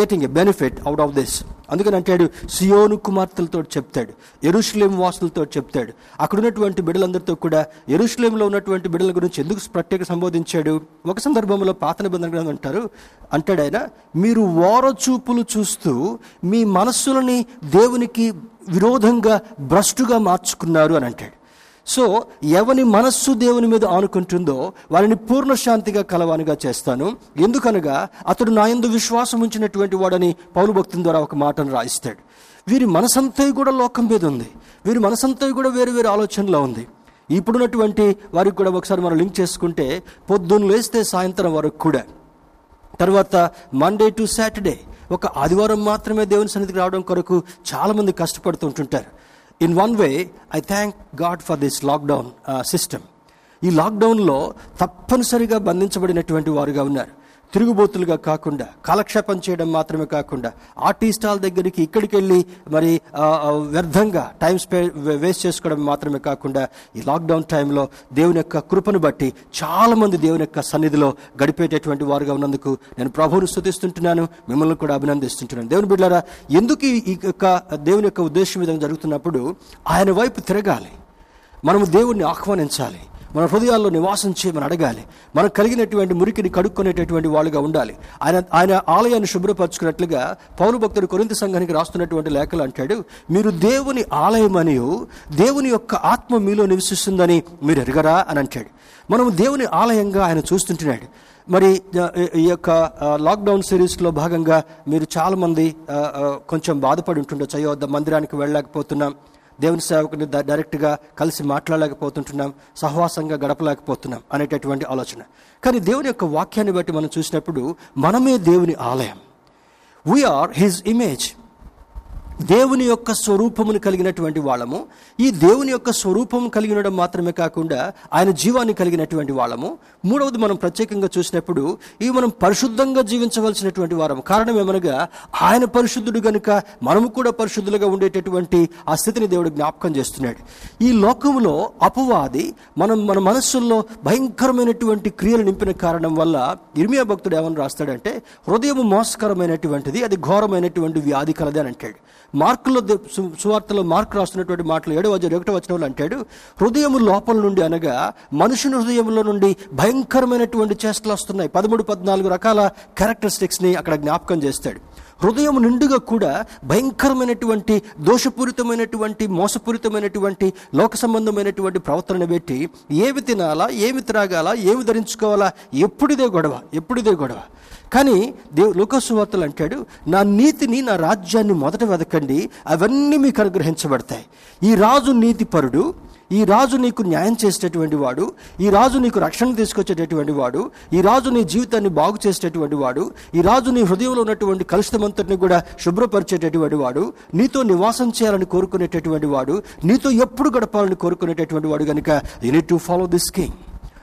Speaker 1: getting a benefit out of this అందుకని అంటాడు సియోను కుమార్తెలతో చెప్తాడు ఎరుషులేం వాసులతో చెప్తాడు. అక్కడ ఉన్నటువంటి బిడ్డలందరితో కూడా ఎరుషులేంలో ఉన్నటువంటి బిడ్డల గురించి ఎందుకు ప్రత్యేక సంబోధించాడు? ఒక సందర్భంలో పాత నిబంధన గ్రంథం అంటారు. అంటాడు మీరు ఓరచూపులు చూస్తూ మీ మనస్సులని దేవునికి విరోధంగా భ్రష్టుగా మార్చుకున్నారు అని అంటాడు. సో ఎవని మనస్సు దేవుని మీద ఆనుకుంటుందో వారిని పూర్ణశాంతిగా కలవానిగా చేస్తాను. ఎందుకనగా అతడు నా యందు విశ్వాసం ఉంచినటువంటి వాడని పౌరు భక్తుని ద్వారా ఒక మాటను రాయిస్తాడు. వీరి మనసంతా కూడా లోకం మీద ఉంది. వీరి మనసంతా కూడా వేరు వేరు ఆలోచనలో ఉంది. ఇప్పుడున్నటువంటి వారికి కూడా ఒకసారి మనం లింక్ చేసుకుంటే పొద్దున్న లేస్తే సాయంత్రం వరకు కూడా. తర్వాత మండే టు సాటర్డే ఒక ఆదివారం మాత్రమే దేవుని సన్నిధికి రావడం కొరకు చాలామంది కష్టపడుతుంటుంటారు in one way I thank God for this lockdown system ఈ లాక్డౌన్లో తప్పనిసరిగా బంధించబడినటువంటి వారుగా ఉన్నారు. తిరుగుబోతులుగా కాకుండా కాలక్షేపం చేయడం మాత్రమే కాకుండా ఆర్టిస్టాల దగ్గరికి ఇక్కడికి వెళ్ళి మరి వ్యర్థంగా టైం స్పే వేస్ట్ చేసుకోవడం మాత్రమే కాకుండా ఈ లాక్డౌన్ టైంలో దేవుని యొక్క కృపను బట్టి చాలామంది దేవుని యొక్క సన్నిధిలో గడిపేటటువంటి వారుగా ఉన్నందుకు నేను ప్రభువును స్థుతిస్తుంటున్నాను మిమ్మల్ని కూడా అభినందిస్తుంటున్నాను. దేవుని బిడ్డారా ఎందుకు ఈ- ఈ యొక్క దేవుని యొక్క ఉద్దేశం విధంగా జరుగుతున్నప్పుడు ఆయన వైపు తిరగాలి. మనము దేవుణ్ణి ఆహ్వానించాలి. మన హృదయాల్లో నివాసం చేయమని అడగాలి. మనకు కలిగినటువంటి మురికిని కడుక్కునేటటువంటి వాళ్ళుగా ఉండాలి. ఆయన ఆయన ఆలయాన్ని శుభ్రపరచుకున్నట్లుగా పౌరు భక్తుడు కొరింత సంఘానికి రాస్తున్నటువంటి లేఖలు అంటాడు మీరు దేవుని ఆలయమని దేవుని యొక్క ఆత్మ మీలో నివసిస్తుందని మీరు ఎరగరా? అని అంటాడు. మనం దేవుని ఆలయంగా ఆయన చూస్తుంటున్నాడు. మరి ఈ యొక్క లాక్డౌన్ సిరీస్లో భాగంగా మీరు చాలామంది కొంచెం బాధపడి ఉంటుండొచ్చు. అయ్యో మందిరానికి వెళ్ళలేకపోతున్నాం. దేవుని సేవకుని డైరెక్ట్గా కలిసి మాట్లాడలేకపోతుంటున్నాం సహవాసంగా గడపలేకపోతున్నాం అనేటటువంటి ఆలోచన. కానీ దేవుని యొక్క వాక్యాన్ని బట్టి మనం చూసినప్పుడు మనమే దేవుని ఆలయం. వీఆర్ హిజ్ ఇమేజ్ దేవుని యొక్క స్వరూపమును కలిగినటువంటి వాళ్ళము. ఈ దేవుని యొక్క స్వరూపం కలిగినడం మాత్రమే కాకుండా ఆయన జీవాన్ని కలిగినటువంటి వాళ్ళము. మూడవది మనం ప్రత్యేకంగా చూసినప్పుడు ఇవి మనం పరిశుద్ధంగా జీవించవలసినటువంటి వారం కారణం ఏమనగా ఆయన పరిశుద్ధుడు గనుక మనము కూడా పరిశుద్ధులుగా ఉండేటటువంటి ఆ స్థితిని దేవుడు జ్ఞాపకం చేస్తున్నాడు. ఈ లోకములో అపవాది మనం మన మనస్సుల్లో భయంకరమైనటువంటి క్రియలు నింపిన కారణం వల్ల ఇర్మియా భక్తుడు ఏమని రాస్తాడంటే హృదయం మోసకరమైనటువంటిది అది ఘోరమైనటువంటి వ్యాధి కలది అని అంటాడు. మార్కులో సు- సువార్తలో మార్కు రాస్తున్నటువంటి మాటలు ఏడవ అధ్యాయం ఒకటో వచనంలో అంటాడు హృదయము లోపల నుండి అనగా మనుషుని హృదయంలో నుండి భయంకరమైనటువంటి చేష్టలు వస్తున్నాయి. పదమూడు పద్నాలుగు రకాల క్యారెక్టరిస్టిక్స్ని అక్కడ జ్ఞాపకం చేస్తాడు. హృదయం నిండుగా కూడా భయంకరమైనటువంటి దోషపూరితమైనటువంటి మోసపూరితమైనటువంటి లోక సంబంధమైనటువంటి ప్రవర్తనను పెట్టి ఏమి తినాలా ఏమి త్రాగాలా ఏమి ధరించుకోవాలా ఎప్పుడిదే గొడవ ఎప్పుడిదే గొడవ. కానీ దేవు లోకసువార్తలు అంటాడు నా నీతిని నా రాజ్యాన్ని మొదట వెతకండి అవన్నీ మీకు అనుగ్రహించబడతాయి. ఈ రాజు నీతిపరుడు ఈ రాజు నీకు న్యాయం చేసేటటువంటి వాడు ఈ రాజు నీకు రక్షణ తీసుకొచ్చేటటువంటి వాడు ఈ రాజు నీ జీవితాన్ని బాగు చేసేటటువంటి వాడు ఈ రాజు నీ హృదయంలో ఉన్నటువంటి కలుషితమంతటిని కూడా శుభ్రపరిచేటటువంటి వాడు నీతో నివాసం చేయాలని కోరుకునేటటువంటి వాడు నీతో ఎప్పుడు గడపాలని కోరుకునేటటువంటి వాడు కనుక you need to follow this king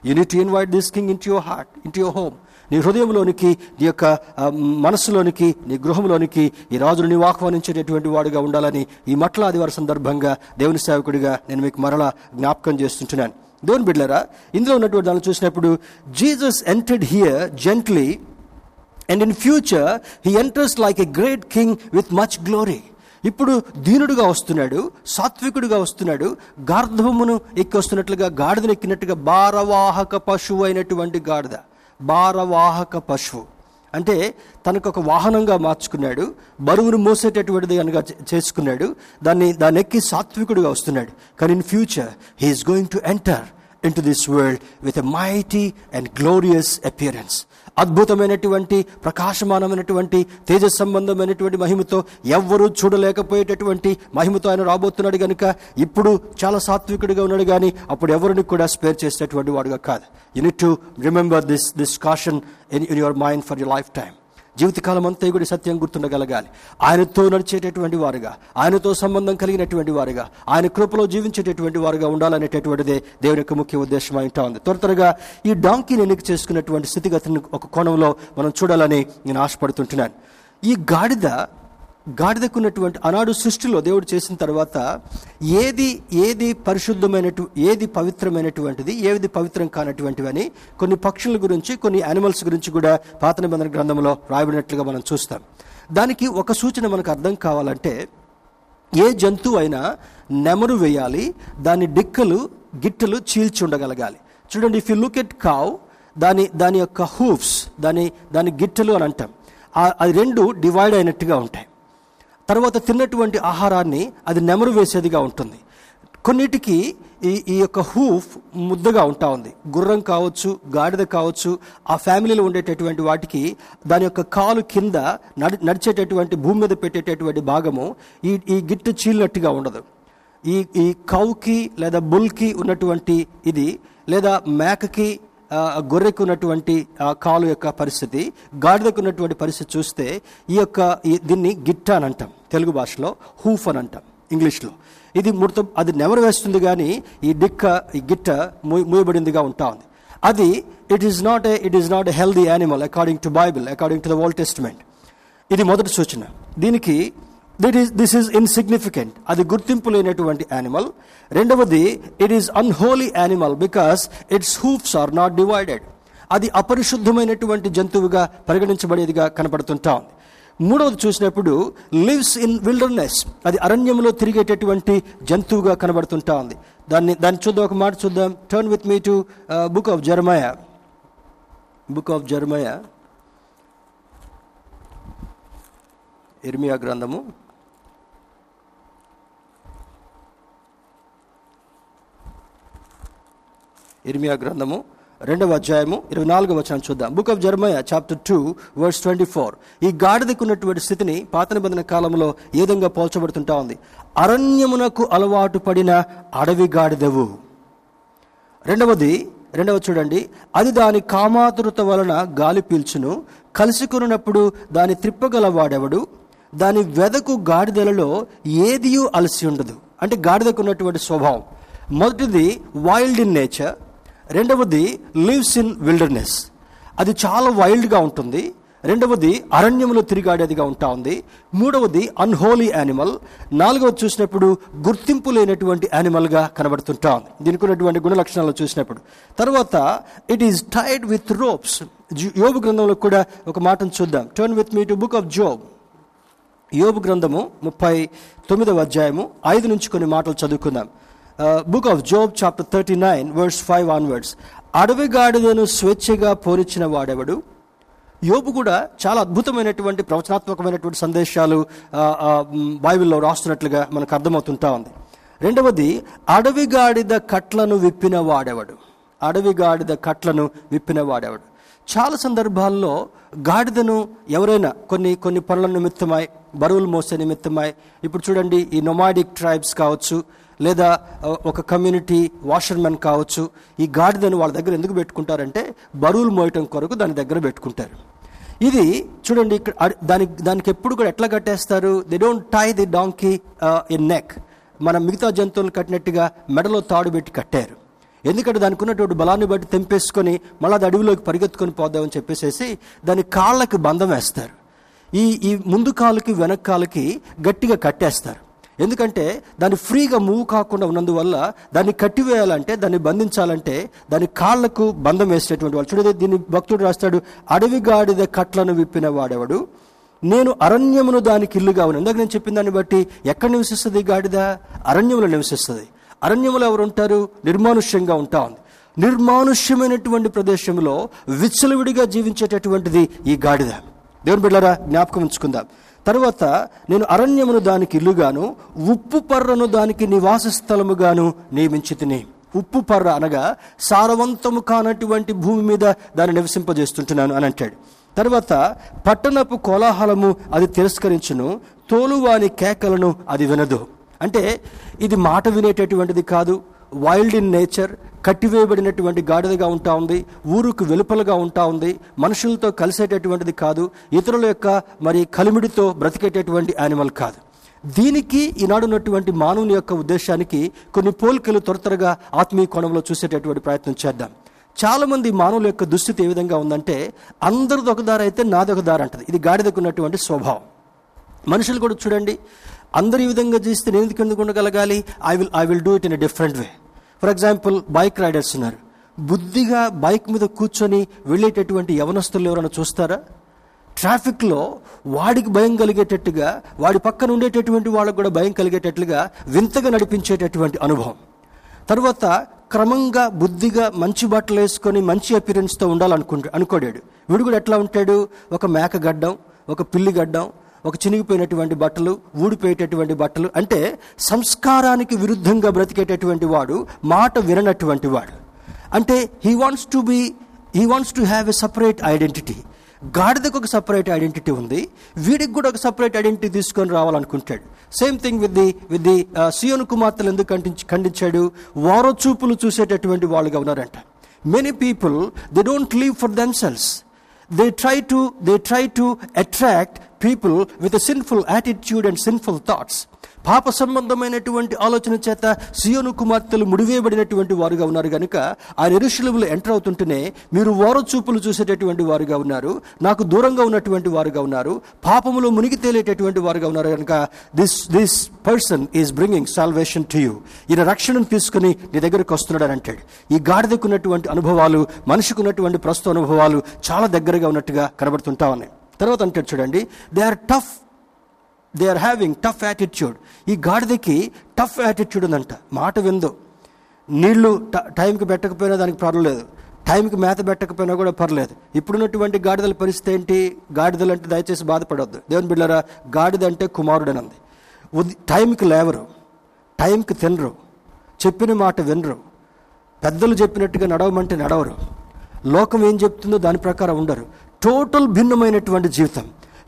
Speaker 1: you need to invite this king in your heart in your home నీ హృదయంలోనికి నీ యొక్క మనస్సులోనికి నీ గృహంలోనికి ఈ రాజును నీవు ఆహ్వానించేటటువంటి వాడుగా ఉండాలని ఈ మట్ల ఆదివారం సందర్భంగా దేవుని సేవకుడిగా నేను మీకు మరలా జ్ఞాపకం చేస్తుంటున్నాను. దేవుని బిడ్డలారా ఇందులో ఉన్నటువంటి దాన్ని చూసినప్పుడు Jesus entered here gently and in future he enters like a great king with much glory. ఇప్పుడు దీనుడుగా వస్తున్నాడు సాత్వికుడుగా వస్తున్నాడు గార్ధవమును ఎక్కి వస్తున్నట్లుగా గాడిదను ఎక్కినట్టుగా భారవాహక పశువు అయినటువంటి గాడిద. భారవాహక పశువు. అంటే తనకు ఒక వాహనంగా మార్చుకున్నాడు బరువును మోసేటటువంటిది కనుక చేసుకున్నాడు దాన్ని దాన్ని ఎక్కి సాత్వికుడిగా వస్తున్నాడు. కానీ in future he's going to enter into this world with a mighty and glorious appearance అద్భుతమైనటువంటి ప్రకాశమానమైనటువంటి తేజ సంబంధమైనటువంటి మహిమతో ఎవ్వరూ చూడలేకపోయేటటువంటి మహిమతో ఆయన రాబోతున్నాడు కనుక ఇప్పుడు చాలా సాత్వికుడిగా ఉన్నాడు కానీ అప్పుడు ఎవరిని కూడా స్పేర్ చేసేటటువంటి వాడుగా కాదు. You need to remember this this caution in in your mind for your lifetime జీవితకాలం అంతా కూడా సత్యం గుర్తుండగలగాలి. ఆయనతో నడిచేటటువంటి వారుగా ఆయనతో సంబంధం కలిగినటువంటి వారుగా ఆయన కృపలో జీవించేటటువంటి వారుగా ఉండాలనేటటువంటిదే దేవుని యొక్క ముఖ్య ఉద్దేశం అయింటా ఉంది. త్వర త్వరగా ఈ డాంకీని ఎన్నిక చేసుకున్నటువంటి స్థితిగతిని ఒక కోణంలో మనం చూడాలని నేను ఆశపడుతుంటున్నాను. ఈ గాడిద గాడిదకున్నటువంటి ఆనాడు సృష్టిలో దేవుడు చేసిన తర్వాత ఏది ఏది పరిశుద్ధమైనటు ఏది పవిత్రమైనటువంటిది ఏది పవిత్రం కానటువంటివని కొన్ని పక్షుల గురించి కొన్ని యానిమల్స్ గురించి కూడా పాత నిబంధన గ్రంథంలో రాయబడినట్లుగా మనం చూస్తాం. దానికి ఒక సూచన మనకు అర్థం కావాలంటే ఏ జంతువు అయినా నెమరు వేయాలి దాని డిక్కలు గిట్టలు చీల్చి ఉండగలగాలి. చూడండి if you look at cow దాని దాని యొక్క హూఫ్స్ దాని దాని గిట్టలు అని అంటాం. అది రెండు డివైడ్ అయినట్టుగా ఉంటాయి. తర్వాత తిన్నటువంటి ఆహారాన్ని అది నెమరు వేసేదిగా ఉంటుంది. కొన్నిటికి ఈ ఈ యొక్క హూఫ్ ముద్దగా ఉంటా ఉంది. గుర్రం కావచ్చు గాడిద కావచ్చు ఆ ఫ్యామిలీలో ఉండేటటువంటి వాటికి దాని యొక్క కాలు కింద నడి నడిచేటటువంటి భూమి మీద పెట్టేటటువంటి భాగము ఈ ఈ గిట్టు చీలినట్టుగా ఉండదు. ఈ ఈ కౌకి లేదా బుల్కి ఉన్నటువంటి ఇది లేదా మేకకి గొర్రెకి గొర్రెకు ఉన్నటువంటి కాలు యొక్క పరిస్థితి గాడిదకు ఉన్నటువంటి పరిస్థితి చూస్తే ఈ యొక్క దీన్ని గిట్ట అని అంటాం తెలుగు భాషలో హూఫ్ అని అంటాం ఇంగ్లీష్లో. ఇది ముడత అది నెవరు వేస్తుంది కానీ ఈ డిక్క ఈ గిట్ట మూయబడిందిగా ఉంటా ఉంది. అది it is not a it is not a healthy animal according to Bible according to the Old Testament ఇది మొదటి సూచన. దీనికి it is this is insignificant. అది గుర్తింపు లేనటువంటి యానిమల్ రెండవది it is unholy animal because its hoofs are not divided అది అపరిశుద్ధమైనటువంటి జంతువుగా పరిగణించబడేదిగా కనపడుతుంటా ఉంది. మూడవది చూసినప్పుడు లివ్స్ ఇన్ విల్డర్నెస్ అది అరణ్యంలో తిరిగేటటువంటి జంతువుగా కనబడుతుంటా ఉంది. దాన్ని దాన్ని చూద్దాం ఒక మాట చూద్దాం. Turn with me to book of Jeremiah book of Jeremiah ఇర్మియా గ్రంథము. ఇర్మియా గ్రంథము. రెండవ అధ్యాయము ఇరవై నాలుగవ వచనం చూద్దాం. Book of Jeremiah chapter two verse twenty four ఈ గాడిదకున్నటువంటి స్థితిని పాత నిబంధన కాలంలో ఏ విధంగా పోల్చబడుతుంటా ఉంది? అరణ్యమునకు అలవాటు పడిన అడవి గాడిదవు. రెండవది రెండవ చూడండి. అది దాని కామాతురత వలన గాలి పీల్చును. కలుసుకున్నప్పుడు దాని త్రిప్పగల వాడెవడు? దాని వెదకు గాడిదలలో ఏదియూ అలసి ఉండదు. అంటే గాడిదకు ఉన్నటువంటి స్వభావం. మొదటిది వైల్డ్ ఇన్ నేచర్ రెండవది లివ్స్ ఇన్ విల్డర్నెస్ అది చాలా వైల్డ్గా ఉంటుంది. రెండవది అరణ్యంలో తిరిగాడేదిగా ఉంటా ఉంది. మూడవది అన్హోలీ యానిమల్ నాలుగవది చూసినప్పుడు గుర్తింపు లేనటువంటి యానిమల్గా కనబడుతుంటా ఉంది. దీనికి ఉన్నటువంటి గుణ లక్షణాలు చూసినప్పుడు. తర్వాత it is tied with ropes యోబు గ్రంథంలో కూడా ఒక మాటను చూద్దాం. Turn with me to book of Job యోబు గ్రంథము ముప్పై తొమ్మిదవ అధ్యాయము ఐదు నుంచి కొన్ని మాటలు చదువుకుందాం. Book of Job chapter thirty nine words five onwards అడవి గాడిదను స్వేచ్ఛగా పోరించిన వాడెవడు? యోబు కూడా చాలా అద్భుతమైనటువంటి ప్రవచనాత్మకమైనటువంటి సందేశాలు బైబిల్లో రాస్తున్నట్లుగా మనకు అర్థమవుతుంటా ఉంది. రెండవది అడవి గాడిద కట్లను విప్పిన వాడెవడు? అడవి గాడిద కట్లను విప్పిన వాడెవడు? చాలా సందర్భాల్లో గాడిదను ఎవరైనా కొన్ని కొన్ని పనుల నిమిత్తమై బరువులు మోసే నిమిత్తమై ఇప్పుడు చూడండి ఈ నొమాడిక్ ట్రైబ్స్ కావచ్చు లేదా ఒక కమ్యూనిటీ వాషర్మెన్ కావచ్చు ఈ గాడిదని వాళ్ళ దగ్గర ఎందుకు పెట్టుకుంటారంటే బరువులు మోయటం కొరకు దాని దగ్గర పెట్టుకుంటారు. ఇది చూడండి ఇక్కడ దానికి దానికి ఎప్పుడు కూడా ఎట్లా కట్టేస్తారు? They don't tie the donkey in neck మన మిగతా జంతువులను కట్టినట్టుగా మెడలో తాడు పెట్టి కట్టారు. ఎందుకంటే దానికి ఉన్నటువంటి బలాన్ని బట్టి తెంపేసుకొని మళ్ళీ అది అడవిలోకి పరిగెత్తుకొని పోదామని చెప్పేసేసి దాని కాళ్ళకి బంధం వేస్తారు. ఈ ఈ ముందు కాలుకి వెనక కాలుకి గట్టిగా కట్టేస్తారు. ఎందుకంటే దాన్ని ఫ్రీగా మూవ్ కాకుండా ఉన్నందువల్ల దాన్ని కట్టివేయాలంటే దాన్ని బంధించాలంటే దాని కాళ్ళకు బంధం వేసేటువంటి వాళ్ళు చూడదే దీన్ని భక్తుడు రాస్తాడు అడవి గాడిద కట్లను విప్పిన వాడెవడు? నేను అరణ్యమును దానికి ఇల్లుగా ఉన్నాను. ఇందాక నేను చెప్పిన దాన్ని బట్టి ఎక్కడ నివసిస్తుంది గాడిద? అరణ్యములో నివసిస్తుంది. అరణ్యములో ఎవరు ఉంటారు? నిర్మానుష్యంగా ఉంటా ఉంది. నిర్మానుష్యమైనటువంటి ప్రదేశంలో విచ్చలవిడిగా జీవించేటటువంటిది ఈ గాడిద. దేవుని బిడ్డారా జ్ఞాపకం ఉంచుకుందాం. తర్వాత నేను అరణ్యమును దానికి ఇల్లుగాను ఉప్పు పర్రను దానికి నివాస స్థలముగాను నియమించి తిని. ఉప్పు పర్ర అనగా సారవంతము కానటువంటి భూమి మీద దాన్ని నివసింపజేస్తుంటున్నాను అని అంటాడు. తర్వాత పట్టణపు కోలాహలము అది తిరస్కరించును తోలువాని కేకలను అది వినదు. అంటే ఇది మాట వినేటటువంటిది కాదు. వైల్డ్ ఇన్ నేచర్ కట్టివేయబడినటువంటి గాడిదగా ఉంటా ఉంది ఊరుకు వెలుపలగా ఉంటా ఉంది మనుషులతో కలిసేటటువంటిది కాదు ఇతరుల యొక్క మరి కలిమిడితో బ్రతికేటటువంటి యానిమల్ కాదు. దీనికి ఈనాడు ఉన్నటువంటి మానవుని యొక్క ఉద్దేశానికి కొన్ని పోలికలు త్వర త్వరగా ఆత్మీయ కోణంలో చూసేటటువంటి ప్రయత్నం చేద్దాం. చాలామంది మానవుల యొక్క దుస్థితి ఏ విధంగా ఉందంటే అందరిది ఒక దారి అయితే నాది ఒక దారి అంటది. ఇది గాడిదకు ఉన్నటువంటి స్వభావం. మనుషులు కూడా చూడండి అందరు ఈ విధంగా చేస్తే నేను ఎందుకు ఎందుకు ఉండగలగాలి? I will I will do it in a different way for example bike riders ఉన్నారు. బుద్ధిగా బైక్ మీద కూర్చొని వెళ్ళేటటువంటి యవనస్తులు ఎవరైనా చూస్తారా? ట్రాఫిక్లో వాడికి భయం కలిగేటట్టుగా వాడి పక్కన ఉండేటటువంటి వాళ్ళకు కూడా భయం కలిగేటట్లుగా వింతగా నడిపించేటటువంటి అనుభవం. తర్వాత క్రమంగా బుద్ధిగా మంచి బట్టలు వేసుకొని మంచి అపిరెన్స్తో ఉండాలనుకుంటా అనుకోడాడు. వీడు కూడా ఎట్లా ఉంటాడు? ఒక మేక గడ్డం ఒక పిల్లి గడ్డం ఒక చినిగిపోయినటువంటి బట్టలు ఊడిపోయేటటువంటి బట్టలు అంటే సంస్కారానికి విరుద్ధంగా బ్రతికేటటువంటి వాడు మాట విననటువంటి వాడు. అంటే he wants to be he wants to have a separate identity గాడిదకు ఒక సపరేట్ ఐడెంటిటీ ఉంది. వీడికి కూడా ఒక సపరేట్ ఐడెంటిటీ తీసుకొని రావాలనుకుంటాడు. Same thing with the with the సియోను కుమార్తెలు ఎందుకు ఖండించి ఖండించాడు? వారో చూపులు చూసేటటువంటి వాళ్ళుగా ఉన్నారంట. Many people they don't live for themselves they try to they try to attract people with sinful attitude and sinful thoughts పాప సంబంధమైనటువంటి ఆలోచన చేత సియోను కుమార్తెలు ముడివేయబడినటువంటి వారుగా ఉన్నారు కనుక ఆ ఎరుశులములు ఎంటర్ అవుతుంటేనే మీరు ఓర చూపులు చూసేటటువంటి వారుగా ఉన్నారు నాకు దూరంగా ఉన్నటువంటి వారుగా ఉన్నారు పాపములో మునిగి తేలేటటువంటి వారుగా ఉన్నారు కనుక this this person is bringing salvation to you ఈయన రక్షణను తీసుకుని నీ దగ్గరకు వస్తున్నాడు అని అంటాడు. ఈ గాడిదకున్నటువంటి అనుభవాలు మనిషికి ఉన్నటువంటి ప్రస్తుత అనుభవాలు చాలా దగ్గరగా ఉన్నట్టుగా కనబడుతుంటామని తర్వాత అంటాడు చూడండి they are tough they are having tough attitude ఈ గాడిదకి టఫ్ యాటిట్యూడ్ ఉందంట. మాట విందు. నీళ్ళు ట- టైంకి పెట్టకపోయినా దానికి పర్వాలేదు టైంకి మేత పెట్టకపోయినా కూడా పర్లేదు. ఇప్పుడున్నటువంటి గాడిదల పరిస్థితి ఏంటి? గాడిదలు అంటే దయచేసి బాధపడవద్దు దేవుని బిళ్ళరా గాడిద అంటే కుమారుడు ఉంది టైంకి లేవరు. టైంకి తినరు. చెప్పిన మాట వినరు. పెద్దలు చెప్పినట్టుగా నడవమంటే నడవరు. లోకం ఏం చెప్తుందో దాని ప్రకారం ఉండరు. టోటల్ భిన్నమైనటువంటి జీవితం.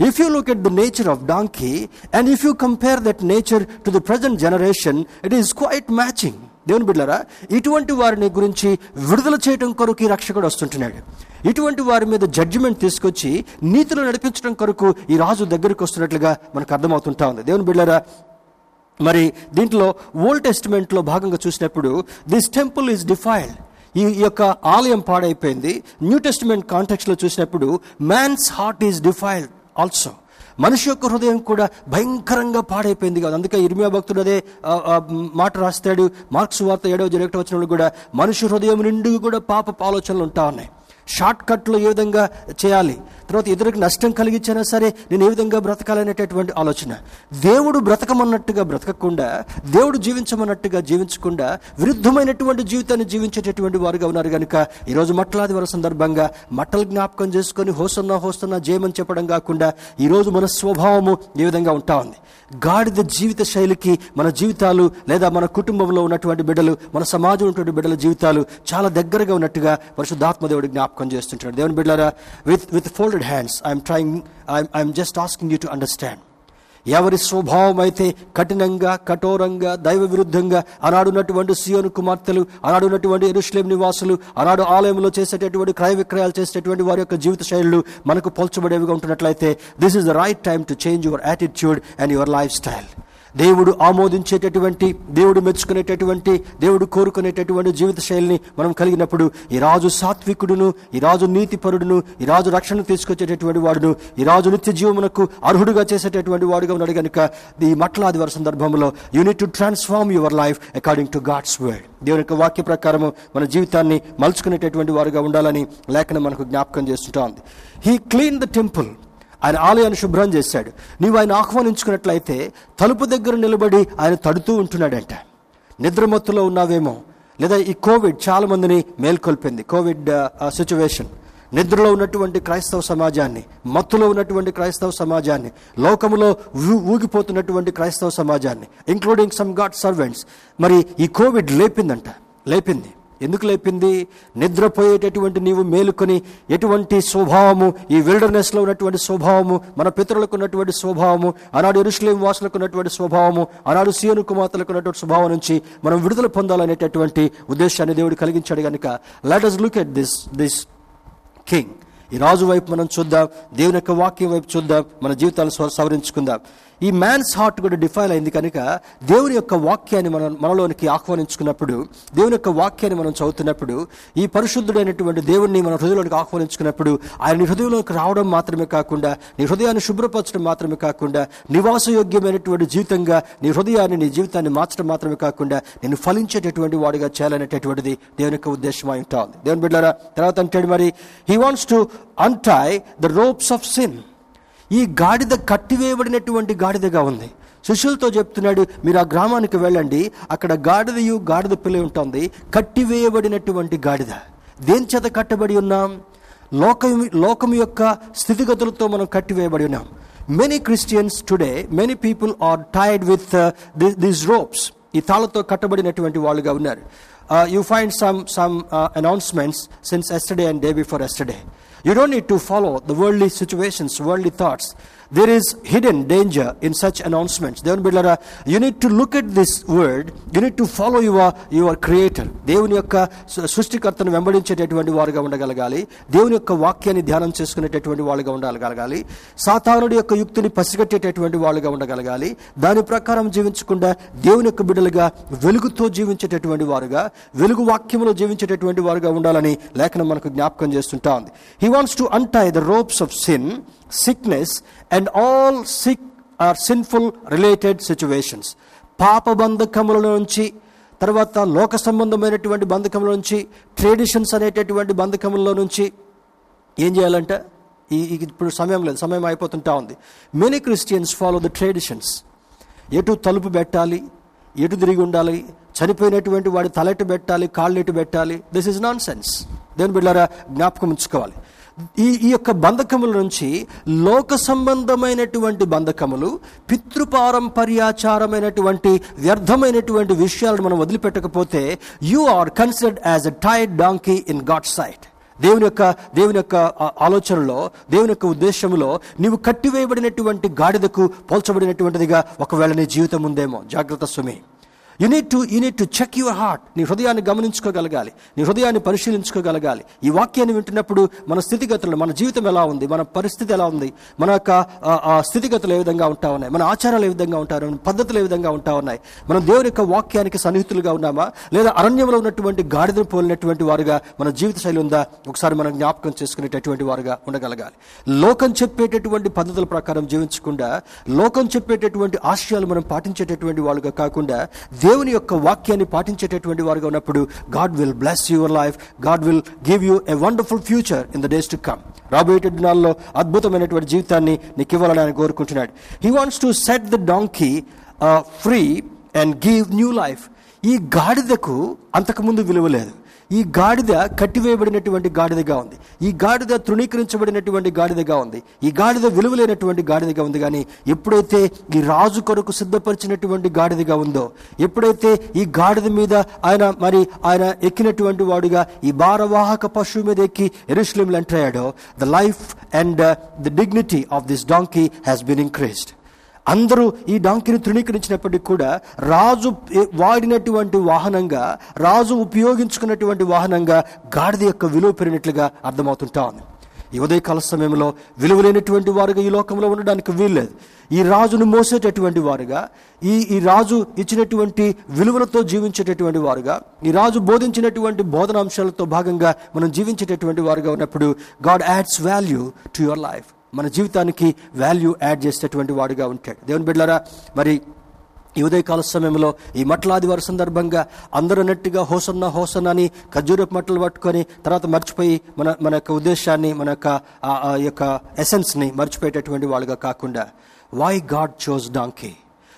Speaker 1: If you look at the nature of donkey and if you compare that nature to the present generation it is quite matching దేవుని బిడ్డరా ఇటువంటి వారిని గురించి విడుదల చేయడం కొరకు ఈ రక్షకుడు వస్తుంటున్నాడు. ఇటువంటి వారి మీద జడ్జిమెంట్ తీసుకొచ్చి నీతిలో నడిపించడం కొరకు ఈ రాజు దగ్గరికి వస్తున్నట్లుగా మనకు అర్థమవుతుంటా ఉంది. దేవుని బిడ్డరా మరి దీంట్లో ఓల్డ్ టెస్టిమెంట్లో భాగంగా చూసినప్పుడు దిస్ టెంపుల్ ఈజ్ డిఫైల్డ్ ఈ యొక్క ఆలయం పాడైపోయింది. న్యూ టెస్టిమెంట్ కాంటెక్స్లో చూసినప్పుడు man's heart is defiled also. మనిషి యొక్క హృదయం కూడా భయంకరంగా పాడైపోయింది కాదు. అందుకే ఇర్మియా భక్తుడు అదే మాట రాస్తాడు. మార్క్స్ వార్త ఏడవ జరగటం వచ్చిన కూడా మనిషి హృదయం నిండు కూడా పాప ఆలోచనలు ఉంటా ఉన్నాయి. షార్ట్ కట్లో ఏ విధంగా చేయాలి? తర్వాత ఇద్దరికి నష్టం కలిగించినా సరే నేను ఏ విధంగా బ్రతకాలనేటటువంటి ఆలోచన. దేవుడు బ్రతకమన్నట్టుగా బ్రతకకుండా దేవుడు జీవించమన్నట్టుగా జీవించకుండా విరుద్ధమైనటువంటి జీవితాన్ని జీవించేటటువంటి వారుగా ఉన్నారు కనుక ఈరోజు మట్టలాది వారి సందర్భంగా మట్టలు జ్ఞాపకం చేసుకొని హోస్తున్నా హోస్తున్నా జయమని చెప్పడం కాకుండా ఈరోజు మన స్వభావము ఏ విధంగా ఉంటా ఉంది? గాడిద జీవిత శైలికి మన జీవితాలు లేదా మన కుటుంబంలో ఉన్నటువంటి బిడ్డలు మన సమాజం ఉన్నటువంటి బిడ్డల జీవితాలు చాలా దగ్గరగా ఉన్నట్టుగా పరిశుద్ధాత్మ దేవుడు జ్ఞాపకం చేస్తుంటాడు. దేవుని బిడ్డలారా with with folded hands I'm trying I'm just asking you to understand ఎవరి స్వభావం అయితే కఠినంగా కఠోరంగా దైవ విరుద్ధంగా ఆనాడున్నటువంటి సియోను కుమార్తెలు ఆనాడున్నటువంటి ఎరుశ్లేం నివాసులు ఆనాడు ఆలయంలో చేసేటటువంటి క్రయ విక్రయాలు చేసేటటువంటి వారి యొక్క జీవిత శైలులు మనకు పోల్చబడేవిగా ఉంటున్నట్లయితే this is the right time to change your attitude and your lifestyle దేవుడు ఆమోదించేటటువంటి దేవుడు మెచ్చుకునేటటువంటి దేవుడు కోరుకునేటటువంటి జీవిత శైలిని మనం కలిగినప్పుడు ఈ రాజు సాత్వికుడును ఈ రాజు నీతిపరుడును ఈ రాజు రక్షణ తీసుకొచ్చేటటువంటి వాడును ఈ రాజు నిత్య జీవమునకు అర్హుడుగా చేసేటటువంటి వాడుగా ఉన్నాడు కనుక ఈ మట్లాది వారి సందర్భంలో you need to transform your life according to God's word దేవుని యొక్క వాక్య ప్రకారము మన జీవితాన్ని మలుచుకునేటటువంటి వారుగా ఉండాలని లేఖనం మనకు జ్ఞాపకం చేస్తుంటా ఉంది హీ క్లీన్ ద టెంపుల్ ఆయన ఆలయాన్ని శుభ్రం చేశాడు. నీవు ఆయన ఆహ్వానించుకున్నట్లయితే తలుపు దగ్గర నిలబడి ఆయన తడుతూ ఉంటున్నాడంట. నిద్రమత్తులో ఉన్నావేమో. లేదా ఈ కోవిడ్ చాలా మందిని మేల్కొల్పింది. కోవిడ్ సిచ్యువేషన్ నిద్రలో ఉన్నటువంటి క్రైస్తవ సమాజాన్ని మత్తులో ఉన్నటువంటి క్రైస్తవ సమాజాన్ని లోకములో ఊ- ఊగిపోతున్నటువంటి క్రైస్తవ సమాజాన్ని ఇంక్లూడింగ్ సమ్ గాడ్ సర్వెంట్స్ మరి ఈ కోవిడ్ లేపిందంట. లేపింది. ఎందుకు లేపింది? నిద్రపోయేటటువంటి నీవు మేలుకొని ఎటువంటి స్వభావము? ఈ విల్డర్నెస్లో ఉన్నటువంటి స్వభావము మన పితరులకు ఉన్నటువంటి స్వభావము ఆనాడు ఎరుషులేం వాసులకు ఉన్నటువంటి స్వభావము ఆనాడు సీయను కుమార్తెలకు ఉన్నటువంటి స్వభావం నుంచి మనం విడుదల పొందాలనేటటువంటి ఉద్దేశాన్ని దేవుడు కలిగించాడు కనుక let us look at this this king ఈ రాజు వైపు మనం చూద్దాం దేవుని యొక్క వాక్యం వైపు చూద్దాం మన జీవితాలను సవరించుకుందాం. ఈ మ్యాన్స్ హార్ట్ కూడా డిఫైల్ అయింది కనుక దేవుని యొక్క వాక్యాన్ని మనం మనలోనికి ఆహ్వానించుకున్నప్పుడు దేవుని యొక్క వాక్యాన్ని మనం చదువుతున్నప్పుడు ఈ పరిశుద్ధుడైనటువంటి దేవుణ్ణి మన హృదయంలోనికి ఆహ్వానించుకున్నప్పుడు ఆయన హృదయంలోకి రావడం మాత్రమే కాకుండా నీ హృదయాన్ని శుభ్రపరచడం మాత్రమే కాకుండా నివాసయోగ్యమైనటువంటి జీవితంగా నీ హృదయాన్ని నీ జీవితాన్ని మార్చడం మాత్రమే కాకుండా నేను ఫలించేటటువంటి వాడిగా చేయాలనేటటువంటిది దేవుని యొక్క ఉద్దేశం అయి ఉంటుంది. దేవుని బిడ్డారా తర్వాత అంటాడు మరి he wants to untie the ropes of sin ఈ గాడిద కట్టివేయబడినటువంటి గాడిదగా ఉంది. శిష్యులతో చెప్తున్నాడు మీరు ఆ గ్రామానికి వెళ్ళండి. అక్కడ గాడిదయు గాడిద పిల్ల ఉంటుంది. కట్టివేయబడినటువంటి గాడిద. దేని చేత కట్టబడి ఉన్నాం? లోకం లోకం యొక్క స్థితిగతులతో మనం కట్టివేయబడి ఉన్నాం. Many Christians today many people are tired with these ropes ఈ తాళతో కట్టబడినటువంటి వాళ్ళుగా ఉన్నారు. You find some some announcements since yesterday and day before yesterday You don't need to follow the worldly situations, worldly thoughts. There is hidden danger in such announcements. దేవుని బిడ్డరా you to look at this word word. To follow to follow your, your దేవుని యొక్క సృష్టికర్తను వెంబడించేటటువంటి వారుగా ఉండగలగాలి. దేవుని యొక్క వాక్యాన్ని ధ్యానం చేసుకునేటటువంటి వాళ్ళుగా ఉండగలగాలి సాతానుడి యొక్క యుక్తిని పసిగట్టేటటువంటి వాళ్ళుగా ఉండగలగాలి. దాని ప్రకారం జీవించకుండా దేవుని యొక్క బిడ్డలుగా వెలుగుతో జీవించేటటువంటి వారుగా వెలుగు వాక్యంలో జీవించేటటువంటి వారుగా ఉండాలని లేఖనం మనకు జ్ఞాపకం చేస్తుంటా ఉంది he wants to untie the ropes of sin sickness and all sick or sinful related situations పాప బంధకముల నుంచి తర్వాత లోక సంబంధమైనటువంటి బంధకముల నుంచి ట్రెడిషన్స్ అనేటటువంటి బంధకముల నుంచి ఏం చేయాలంటే ఈ ఇప్పుడు సమయం లేదు సమయం అయిపోతుంటా ఉంది. Many Christians follow the traditions ఎటు తలుపు పెట్టాలి ఎటు తిరిగి ఉండాలి చనిపోయినటువంటి వాడి తలెటు పెట్టాలి కాళ్ళు ఎటు పెట్టాలి. దిస్ ఇస్ నాన్ సెన్స్ దేని బిడ్డారా జ్ఞాపకం ఉంచుకోవాలి. ఈ ఈ యొక్క బంధకముల నుంచి లోక సంబంధమైనటువంటి బంధకములు పితృపారంపర్యాచారమైనటువంటి వ్యర్థమైనటువంటి విషయాలను మనం వదిలిపెట్టకపోతే you are considered as a tied donkey in God sight దేవుని యొక్క దేవుని యొక్క ఆలోచనలో దేవుని యొక్క ఉద్దేశంలో నీవు కట్టివేయబడినటువంటి గాడిదకు పోల్చబడినటువంటిదిగా ఒకవేళ నీ జీవితం ఉందేమో. జాగ్రత్త సుమి. You need to you need to check your heart నీ హృదయాన్ని గమనించుకోగలగాలి. నీ హృదయాన్ని పరిశీలించుకోగలగాలి. ఈ వాక్యాన్ని వింటున్నప్పుడు మన స్థితిగతులు మన జీవితం ఎలా ఉంది? మన పరిస్థితి ఎలా ఉంది? మన యొక్క స్థితిగతులు ఏ విధంగా ఉంటా ఉన్నాయి? మన ఆచారాలు ఏ విధంగా ఉంటారు మన పద్ధతులు ఏ విధంగా ఉంటా ఉన్నాయి? మనం దేవుని యొక్క వాక్యానికి సన్నిహితులుగా ఉన్నామా? లేదా అరణ్యంలో ఉన్నటువంటి గాడిదను పోలినటువంటి వారుగా మన జీవిత శైలి ఉందా? ఒకసారి మనం జ్ఞాపకం చేసుకునేటటువంటి వారుగా ఉండగలగాలి. లోకం చెప్పేటటువంటి పద్ధతుల ప్రకారం జీవించకుండా లోకం చెప్పేటటువంటి ఆశయాలు మనం పాటించేటటువంటి వాళ్ళుగా కాకుండా దేవుని యొక్క వాక్యాన్ని పాటించేటటువంటి వారుగా ఉన్నప్పుడు God will bless your life God will give you a wonderful future in the days to come రాబోయే దినాల్లో అద్భుతమైనటువంటి జీవితాన్ని నీకు ఇవ్వాలని ఆయన కోరుకుంటున్నాడు. He wants to set the donkey free and give new life ఈ గాడిదకు అంతకుముందు విలువ లేదు. ఈ గాడిద కట్టివేయబడినటువంటి గాడిదగా ఉంది. ఈ గాడిద తృణీకరించబడినటువంటి గాడిదగా ఉంది. ఈ గాడిద విలువలేనటువంటి గాడిదగా ఉంది. కానీ ఎప్పుడైతే ఈ రాజు కొరకు సిద్ధపరిచినటువంటి గాడిదగా ఉందో ఎప్పుడైతే ఈ గాడిద మీద ఆయన మరి ఆయన ఎక్కినటువంటి వాడుగా ఈ భారవాహక పశువు మీద ఎక్కి ఎరుశ్లేములు enter అయ్యాడో the life and the dignity of this donkey has been increased అందరూ ఈ డాంకిని తృణీకరించినప్పటికీ కూడా రాజు వాడినటువంటి వాహనంగా రాజు ఉపయోగించుకున్నటువంటి వాహనంగా గాడిద యొక్క విలువ పెరిగినట్లుగా అర్థమవుతుంటా ఉంది ఈ ఉదయకాల సమయంలో విలువలేనటువంటి వారుగా ఈ లోకంలో ఉండడానికి వీల్లేదు. ఈ రాజును మోసేటటువంటి వారుగా ఈ ఈ రాజు ఇచ్చినటువంటి విలువలతో జీవించేటటువంటి వారుగా ఈ రాజు బోధించినటువంటి బోధనాంశాలతో భాగంగా మనం జీవించేటటువంటి వారుగా ఉన్నప్పుడు God adds value to your life మన జీవితానికి వాల్యూ యాడ్ చేసేటువంటి వాడుగా ఉంటాడు. దేవుని బిడ్డలారా మరి ఈ ఉదయకాల సమయంలో ఈ మట్లాది వారి సందర్భంగా అందరూ అన్నట్టుగా హోసన్న హోసన్న అని ఖర్జూరపు మట్టలు పట్టుకొని తర్వాత మర్చిపోయి మన మన యొక్క ఉద్దేశాన్ని మన యొక్క ఆ- యొక్క ఎసెన్స్ని మర్చిపోయేటటువంటి వాళ్ళుగా కాకుండా why God chose donkey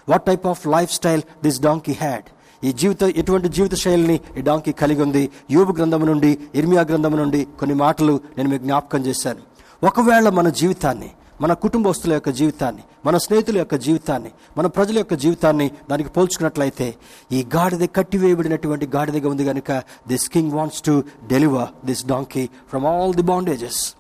Speaker 1: what type of lifestyle this donkey had ఈ జీవిత ఎటువంటి జీవిత శైలిని ఈ డాంకీ కలిగి ఉంది? యూబు గ్రంథం నుండి ఇర్మియా గ్రంథం నుండి కొన్ని మాటలు నేను మీకు జ్ఞాపకం చేశాను. ఒకవేళ మన జీవితాన్ని మన కుటుంబస్తుల యొక్క జీవితాన్ని మన స్నేహితుల యొక్క జీవితాన్ని మన ప్రజల యొక్క జీవితాన్ని దానికి పోల్చుకున్నట్లయితే ఈ గాడిద కట్టివేయబడినటువంటి గాడిదగా ఉంది కనుక this king wants to deliver this donkey from all the bondages.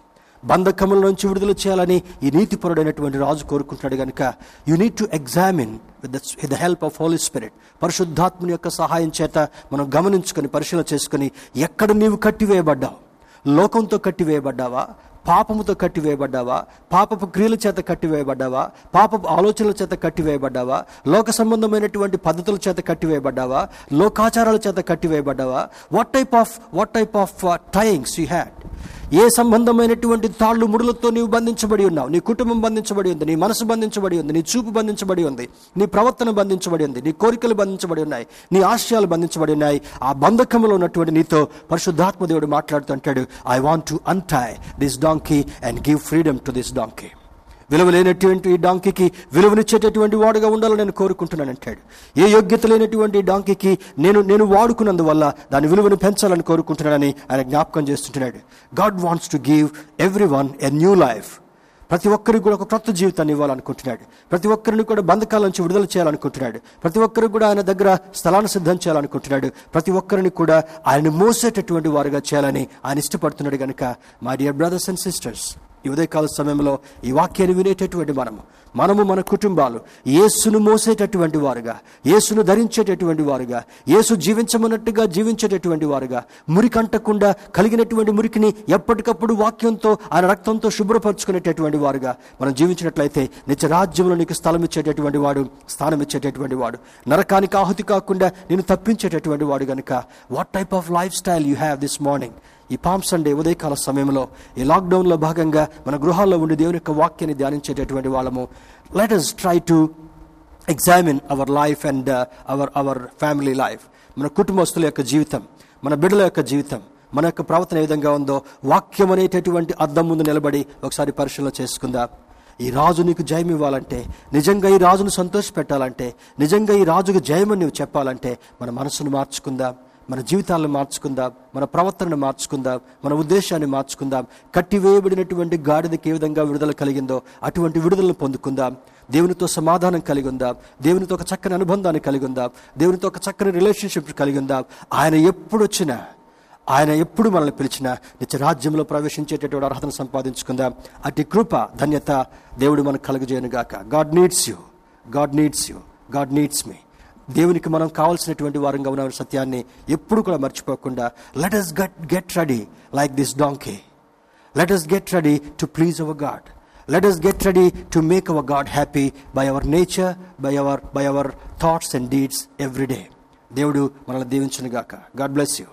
Speaker 1: బంధకముల నుంచి విడుదల చేయాలని ఈ నీతిపరుడైనటువంటి రాజు కోరుకుంటున్నాడు కనుక you need to examine with the with the help of Holy Spirit. పరిశుద్ధాత్మని యొక్క సహాయం చేత మనం గమనించుకొని పరిశీలన చేసుకుని ఎక్కడ నీవు కట్టివేయబడ్డావు? లోకంతో కట్టివేయబడ్డావా? పాపముతో కట్టివేయబడ్డావా? పాపపు క్రియల చేత కట్టివేయబడ్డావా? పాపపు ఆలోచనల చేత కట్టివేయబడ్డావా? లోక సంబంధమైనటువంటి పద్ధతుల చేత కట్టివేయబడ్డావా? లోకాచారాల చేత కట్టివేయబడ్డావా? What type of what type of tyings you had ఏ సంబంధమైనటువంటి తాళ్ళు ముడులతో నీవు బంధించబడి ఉన్నావు? నీ కుటుంబం బంధించబడి ఉంది నీ మనసు బంధించబడి ఉంది నీ చూపు బంధించబడి ఉంది నీ ప్రవర్తన బంధించబడి ఉంది నీ కోరికలు బంధించబడి ఉన్నాయి నీ ఆశయాలు బంధించబడి ఉన్నాయి. ఆ బంధకంలో ఉన్నటువంటి నీతో పరిశుద్ధాత్మ దేవుడు మాట్లాడుతుంటాడు I want to untie this donkey and give freedom to this donkey విలువ లేనటువంటి ఈ డాంకీకి విలువనిచ్చేటటువంటి వాడుగా ఉండాలని నేను కోరుకుంటున్నాను అంటాడు. ఏ యోగ్యత లేనటువంటి డాంకీకి నేను నేను వాడుకున్నందువల్ల దాని విలువను పెంచాలని కోరుకుంటున్నానని ఆయన జ్ఞాపకం చేస్తుంటున్నాడు. God wants to give everyone a new life ప్రతి ఒక్కరికి కూడా ఒక క్రొత్త జీవితాన్ని ఇవ్వాలనుకుంటున్నాడు. ప్రతి ఒక్కరిని కూడా బంధకాల నుంచి విడుదల చేయాలనుకుంటున్నాడు. ప్రతి ఒక్కరికి కూడా ఆయన దగ్గర స్థలాన్ని సిద్ధం చేయాలనుకుంటున్నాడు. ప్రతి ఒక్కరిని కూడా ఆయన మోసేటటువంటి వారుగా చేయాలని ఆయన ఇష్టపడుతున్నాడు కనుక my dear brothers and sisters ఈ ఉదయకాల సమయంలో ఈ వాక్యాన్ని వినేటటువంటి మనము మనము మన కుటుంబాలు యేసును మోసేటటువంటి వారుగా యేసును ధరించేటటువంటి వారుగా యేసు జీవించమన్నట్టుగా జీవించేటటువంటి వారుగా మురికంటకుండా కలిగినటువంటి మురికిని ఎప్పటికప్పుడు వాక్యంతో ఆయన రక్తంతో శుభ్రపరచుకునేటటువంటి వారుగా మనం జీవించినట్లయితే నిత్య రాజ్యంలో నీకు స్థలం ఇచ్చేటటువంటి వాడు స్థానం ఇచ్చేటటువంటి వాడు నరకానికి ఆహుతి కాకుండా నేను తప్పించేటటువంటి వాడు గనుక what type of lifestyle you have this morning ఈ పామ్ సండే ఉదయకాల సమయంలో ఈ లాక్డౌన్లో భాగంగా మన గృహాల్లో ఉండి దేవుని యొక్క వాక్యాన్ని ధ్యానించేటటువంటి వాళ్ళము. Let us try to examine our life and our our family life మన కుటుంబస్తుల యొక్క జీవితం మన బిడ్డల యొక్క జీవితం మన యొక్క ప్రవర్తన ఏ విధంగా ఉందో వాక్యం అనేటటువంటి అద్దం ముందు నిలబడి ఒకసారి పరిశీలన చేసుకుందాం. ఈ రాజు నీకు జయం ఇవ్వాలంటే నిజంగా ఈ రాజును సంతోషపెట్టాలంటే నిజంగా ఈ రాజుకు జయమని నువ్వు చెప్పాలంటే మన మనసును మార్చుకుందాం. మన జీవితాలను మార్చుకుందాం మన ప్రవర్తనను మార్చుకుందాం మన ఉద్దేశాన్ని మార్చుకుందాం. కట్టివేయబడినటువంటి గాడిదకి ఏ విధంగా విడుదల కలిగిందో అటువంటి విడుదలను పొందుకుందాం. దేవునితో సమాధానం కలిగి ఉందాం దేవునితో ఒక చక్కని అనుబంధాన్ని కలిగి ఉందాం దేవునితో ఒక చక్కని రిలేషన్షిప్ కలిగి ఉందాం ఆయన ఎప్పుడు వచ్చినా ఆయన ఎప్పుడు మనల్ని పిలిచినా నిత్య రాజ్యంలో ప్రవేశించేటటువంటి అర్హతను సంపాదించుకుందాం. అటు కృప ధన్యత దేవుడు మనకు కలుగజేయను గాక God needs you God needs you God needs me దేవునికి మనం కావాల్సినటువంటి వారంగా ఉన్న సత్యాన్ని ఎప్పుడు కూడా మర్చిపోకుండా let us get get ready like this donkey let us get ready to please our God let us get ready to make our God happy by our nature by our by our thoughts and deeds everyday దేవుడు మనల్ని దీవించును గాక God bless you